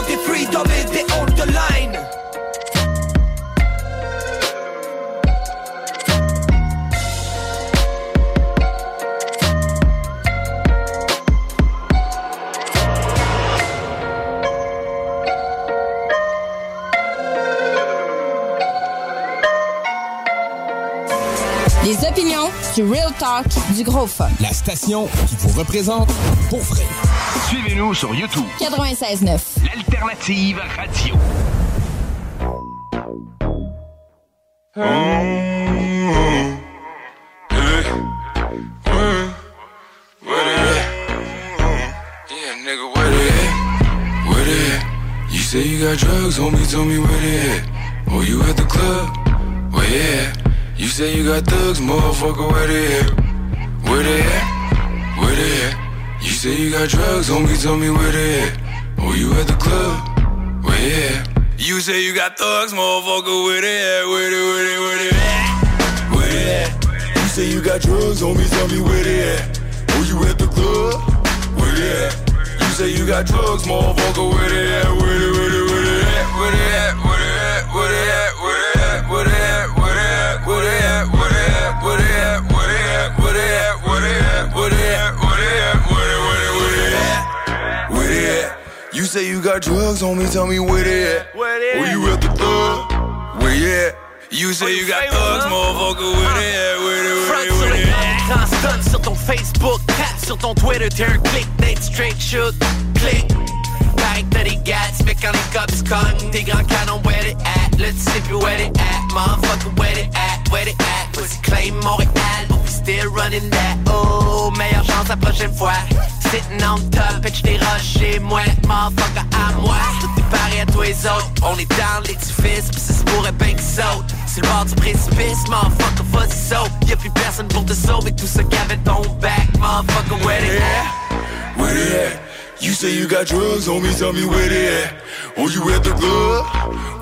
Les opinions, du real talk, du gros fun. La station qui vous représente pour vrai. Suivez-nous sur YouTube. 96.9. L'alternative radio. Yeah, nigga, where they at? Where they at? You say you got drugs, homie, tell me where they at. Oh, you at the club? Where they at? You say you got thugs, motherfucker, where they at? Where they at? Where they at? You say you got drugs, homie, tell me where they at. Oh, you at the club? Where they at? You say you got thugs, motherfucker, where they at? Where they, where they, where they at? Where they at? You say you got drugs, homie, tell me where they at. Oh, you at the club? Where they at? You say you got drugs, motherfucker, where they at? Where they, where they, where they at? Where they at? Where they at? You say you got drugs, homie, tell me where they at? Where they at? Where you at the club? Where you at? You say you got thugs, motherfucker, where they at? Where they, where they, where they at? Grand stun sur ton Facebook, tap sur ton Twitter, t'es un click, Nate straight shoot, click. Pareil que t'as des gats, mais quand les cops cognent, tes grands canons, where they at? Là, tu sais plus where they at, motherfucker, where they at? Where they at? Pussy claim Montréal, but we still running that. Oh, meilleure chance la prochaine fois. Sitting on top, pitch des roches chez moi, motherfucker, à moi. Tout est pareil à tous les autres. On est dans l'édifice, pis ça se pourrait bien qu'ils sautent. C'est le bord du précipice, motherfucker, vas-y saute. Y'a plus personne pour te sauver, tout ça qu'avait ton back, motherfucker, where they at? Where they at? You say you got drugs, homie, tell me where they at. Oh, you at the club?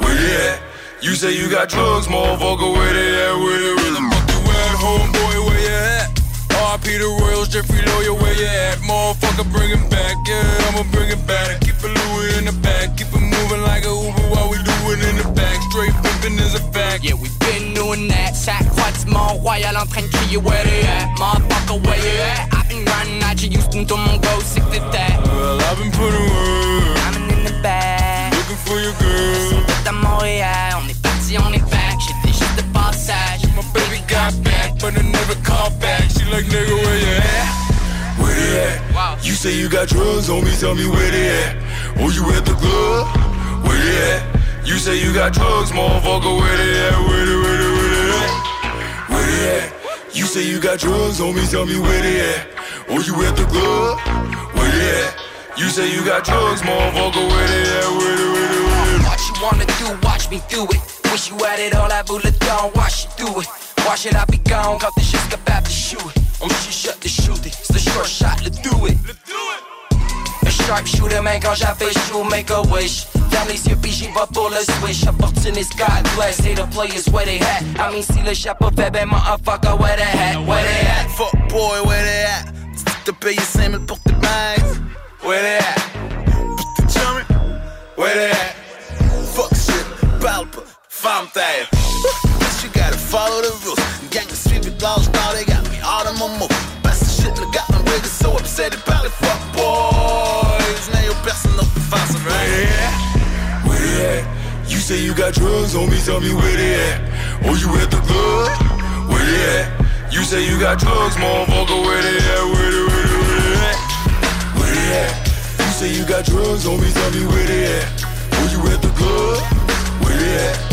Where they at? You say you got drugs, motherfucker, where they at? Where they, where at, where at? RP the Royals, Jeffrey Lawyer, where you at? Motherfucker, bring it back, yeah, I'ma bring it back. Keep it Louis in the back, keep it moving like a Uber while we do it in the back. Straight pimpin' is a fact. Yeah, we been doing that. Du Mont-Royal en train de crier where they at? Motherfucker, where you at? I've been running out you Houston, mon go, c'est que t'étais. Well, I've been putting work, I'm in the back. looking for your girl. Tout à Montréal, on est parti, on est back. Got back, but I never called back. She like, nigga, where you at? Where they at? You say you got drugs, homie, tell me where they at. Oh, you at the club? Where they at? You say you got drugs, motherfucker, where they at? Where they, where they, where they at? Where they at? You say you got drugs, homie, tell me where they at. Oh, you at the club? Where they at? You say you got drugs, motherfucker, where they at? Where they, where they, where they What you wanna do, watch me do it. Wish you had it all, I would have done, watch you do it. Watch should I be gone, got the shit about to shoot it. On shit shut the shoot it, it's the short shot, let's do it. Un sharpshooter, man, quand j'avais chaud, make a wish. Ferme les yeux, puis j'y vais pour le switch. Opportunist, God bless, say the players where they at. I mean, si le chapeau fait, ben, motherfucker, where they at, where they at. Fuck boy, where they at? Te payes 5000 pour tes bags. Where they at? T'es chummy? Where they at? Fuck shit, pas, femme terre. Follow the rules. Gang of street with now they got me all in my move. Passe the shit, look got my niggas so upset it. Fuck boys, now your personne n'a pas face à Where they at? Where they at? You say you got drugs, homie, tell me where they at. Oh, you at the club? Where they at? You say you got drugs, motherfucker, where they at? Where they, where they, where they at? Where they at? You say you got drugs, homie, tell me where they at. Oh, you at the club? Where they at?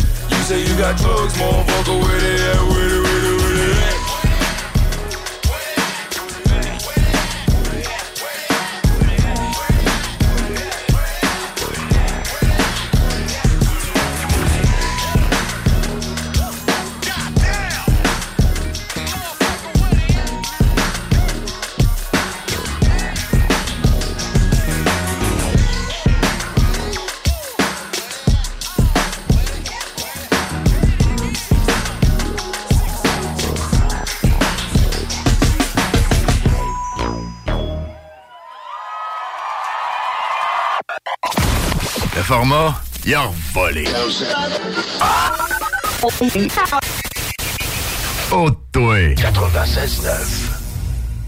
Say you got drugs, motherfucker, where they at? Where they, where they, where? Format, il a volé. Oh, toi. 96.9.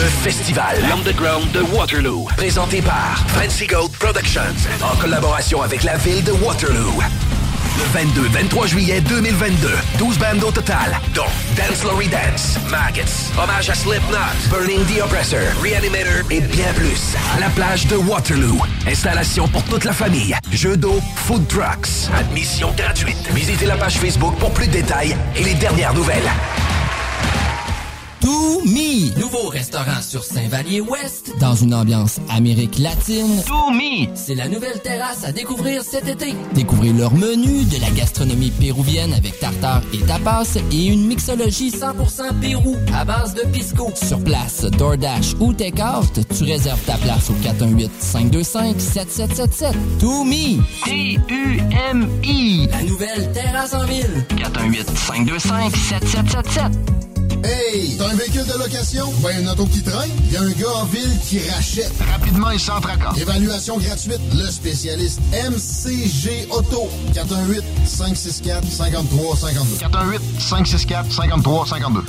Le festival L'Underground de Waterloo, présenté par Fancy Gold Productions, en collaboration avec la ville de Waterloo. Le 22-23 juillet 2022, 12 bandes au total, dont Dance Lory Dance, Maggots, Hommage à Slipknot, Burning the Oppressor, Reanimator et bien plus. La plage de Waterloo. Installation pour toute la famille. Jeux d'eau, food trucks. Admission gratuite. Visitez la page Facebook pour plus de détails et les dernières nouvelles. To Me, nouveau restaurant sur Saint-Vallier-Ouest, dans une ambiance Amérique latine. To Me, c'est la nouvelle terrasse à découvrir cet été. Découvrez leur menu de la gastronomie péruvienne avec tartare et tapas et une mixologie 100% Pérou à base de pisco. Sur place, DoorDash ou Takeout, tu réserves ta place au 418-525-7777. To Me, T-U-M-I, la nouvelle terrasse en ville. 418-525-7777. Hey, t'as un véhicule de location? Ben, une auto qui traîne? Il y a un gars en ville qui rachète. Rapidement et sans tracas. Évaluation gratuite. Le spécialiste MCG Auto. 418-564-5352. 418-564-5352.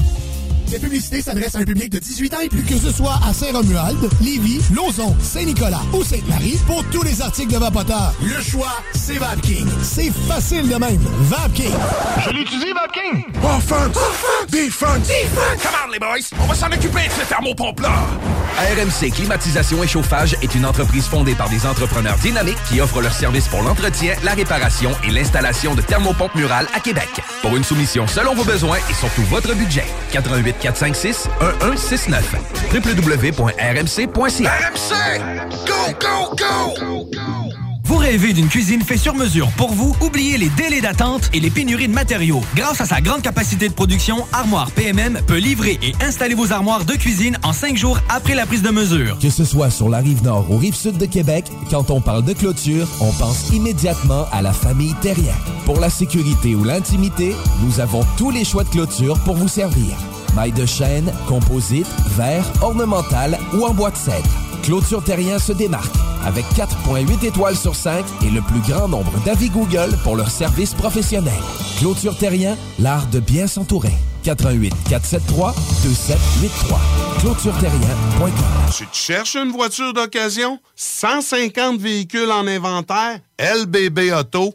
Cette publicité s'adresse à un public de 18 ans et plus. Que ce soit à Saint-Romuald, Lévis, Lauson, Saint-Nicolas ou Sainte-Marie, pour tous les articles de Vapoteur, le choix, c'est VapKing. C'est facile de même. VapKing. Je l'utilise, VapKing. Offense! Defense! Defense! Come on, les boys! On va s'en occuper de ce thermopompe-là! RMC Climatisation et Chauffage est une entreprise fondée par des entrepreneurs dynamiques qui offrent leurs services pour l'entretien, la réparation et l'installation de thermopompes murales à Québec. Pour une soumission selon vos besoins et surtout votre budget, 88 456 1169 www.rmc.ca RMC! Go, go, go! Vous rêvez d'une cuisine faite sur mesure pour vous? Oubliez les délais d'attente et les pénuries de matériaux. Grâce à sa grande capacité de production, Armoire PMM peut livrer et installer vos armoires de cuisine en cinq jours après la prise de mesure. Que ce soit sur la rive nord ou rive sud de Québec, quand on parle de clôture, on pense immédiatement à la famille Terrien. Pour la sécurité ou l'intimité, nous avons tous les choix de clôture pour vous servir. Maille de chêne, composite, verre, ornemental ou en bois de cèdre. Clôture Terrien se démarque avec 4.8 étoiles sur 5 et le plus grand nombre d'avis Google pour leur service professionnel. Clôture Terrien, l'art de bien s'entourer. 88 473 2783. ClôtureTerrien.com. Tu te cherches une voiture d'occasion? 150 véhicules en inventaire? LBBauto.com.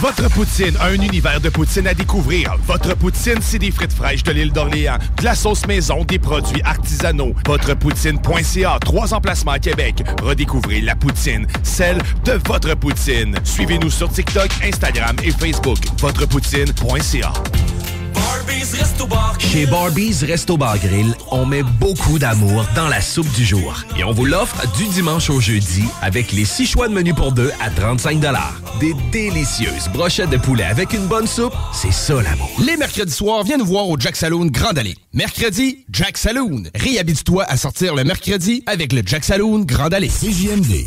Votre poutine, un univers de poutine à découvrir. Votre poutine, c'est des frites fraîches de l'île d'Orléans, de la sauce maison, des produits artisanaux. Votrepoutine.ca, trois emplacements à Québec. Redécouvrez la poutine, celle de votre poutine. Suivez-nous sur TikTok, Instagram et Facebook. Votrepoutine.ca. Chez Barbies Resto Bar Grill, on met beaucoup d'amour dans la soupe du jour. Et on vous l'offre du dimanche au jeudi avec les six choix de menu pour deux à 35 Des délicieuses brochettes de poulet avec une bonne soupe, c'est ça l'amour. Les mercredis soirs, viens nous voir au Jack Saloon Grande Allée. Mercredi, Jack Saloon. Réhabite-toi à sortir le mercredi avec le Jack Saloon Grande Allée. CJMD.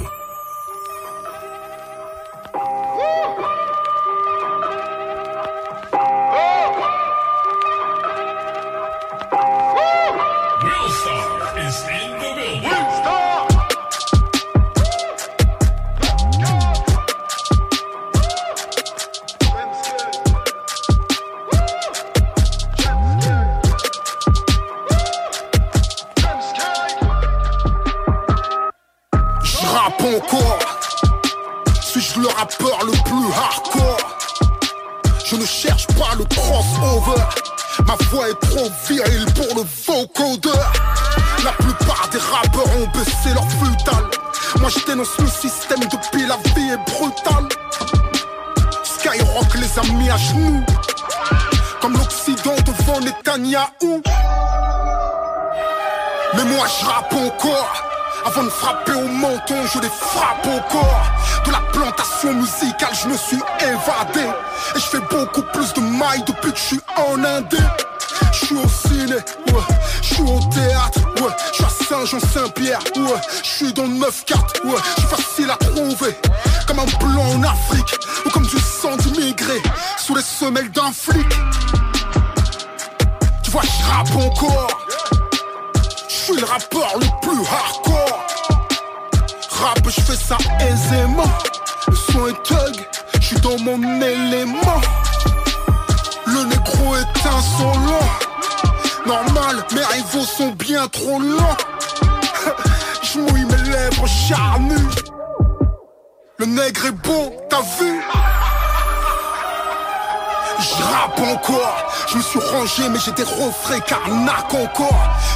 Et je fais beaucoup plus de mailles depuis que je suis en Indé.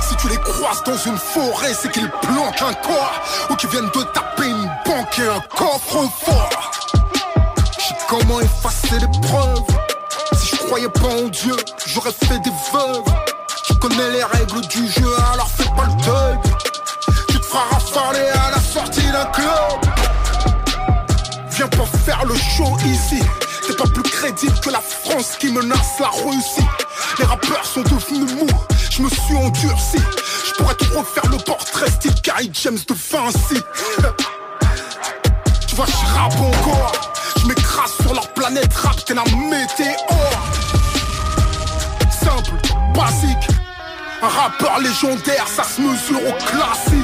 Si tu les croises dans une forêt c'est qu'ils planquent un corps. Ou qu'ils viennent de taper une banque et un coffre fort. J'ai comment effacer les preuves? Si je croyais pas en Dieu, j'aurais fait des veuves légendaire, ça se mesure au classique.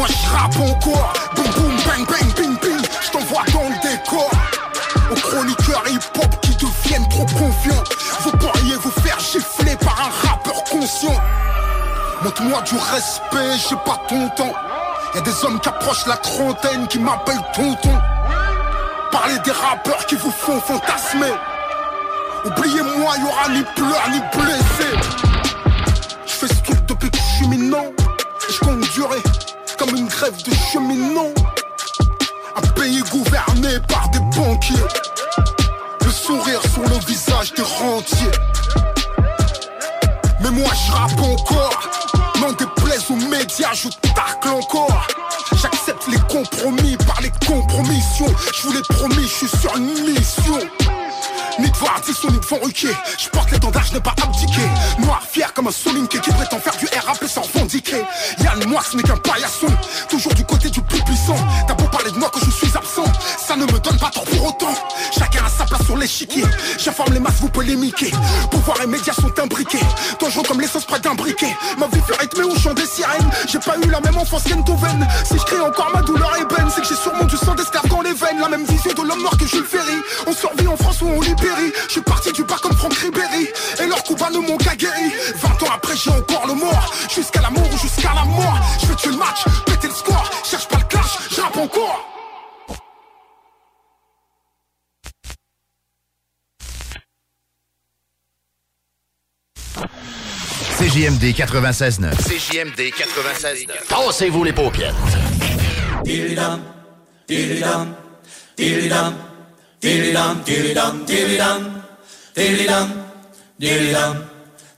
Moi je rappe encore. Boum boum bang bang ping ping. Je t'envoie dans le décor. Aux chroniqueurs hip-hop qui deviennent trop confiants. Vous pourriez vous faire gifler par un rappeur conscient. Montre-moi du respect, j'ai pas ton temps. Y'a des hommes qui approchent la trentaine qui m'appellent tonton. Parlez des rappeurs qui vous font fantasmer. Oubliez-moi, y aura ni pleurs ni blessés. Je fais ce truc depuis que je suis minant. Et je compte durer comme une grève de cheminot. Un pays gouverné par des banquiers. Le sourire sur le visage des rentiers. Mais moi je rappe encore. N'en déplaise aux médias, je tacle encore. J'accepte les compromis par les compromissions. Je vous l'ai promis, je suis sur une mission. Ni devant Ardisson, ni devant Ruquier. Je porte l'étendard, je n'ai pas abdiqué. Noir, fier comme un solinké qui prétend faire du RAP sans revendiquer. Yann, moi ce n'est qu'un paillasson. Toujours du côté du plus puissant T'as beau parler de moi que je suis absent. Ça ne me donne pas tort pour autant. Chacun a sa place sur l'échiquier. J'informe les masses, vous polémiquer Pouvoir et médias sont imbriqués. Dangereux comme l'essence près d'un briquet. Ma vie fait rythmer au chant des sirènes. J'ai pas eu la même enfance qu'Entoven Si je crie encore ma douleur ébène C'est que j'ai sûrement du sang d'esclave dans les veines. La même vision de l'homme noir que Jules Ferry. On survit en France ou on libère je suis parti du bar comme Franck Ribéry. Et leurs coups bas ne m'ont qu'à guéri. 20 ans après j'ai encore le mort. Jusqu'à l'amour ou jusqu'à la mort. Je vais tuer le match, péter le score. Cherche pas le clash, je rappe encore CJMD 96.9. CJMD 96.9. Tassez-vous les paupières. Dilly dum, dilly dum, dilly dum, dilly dum, dilly dum.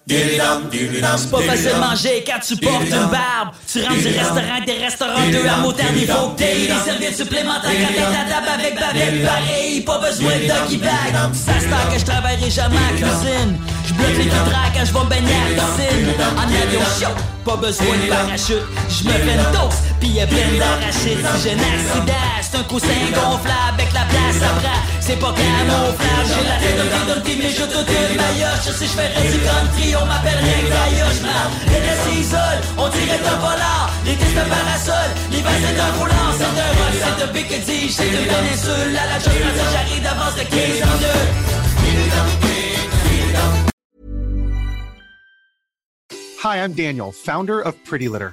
C'est pas facile de manger quand tu portes une barbe. Tu rentres du restaurant, des restaurants, deux à moderne, il faut que t'aies des serviettes supplémentaires quand t'es à table avec bavette. Pareil, pas besoin de doggy bag. Ça se que je travaillerai jamais à la cuisine. Je bloque les vitrages quand je vais me baigner à la piscine. En avion chaud, pas besoin de parachute. Je me fais une toast, pis y'a plein d'arachides. Si j'ai un accident, c'est un coussin gonflable avec la place à bras. C'est pas camouflage, j'ai la tête de Dundee, mais je toute une maillotche. Si je fais du country, on Gaillotche. Les on dirait un. Les de parasol, un volant. C'est c'est de c'est de j'arrive d'avance de 15 minutes. Hi, I'm Daniel, founder of Pretty Litter.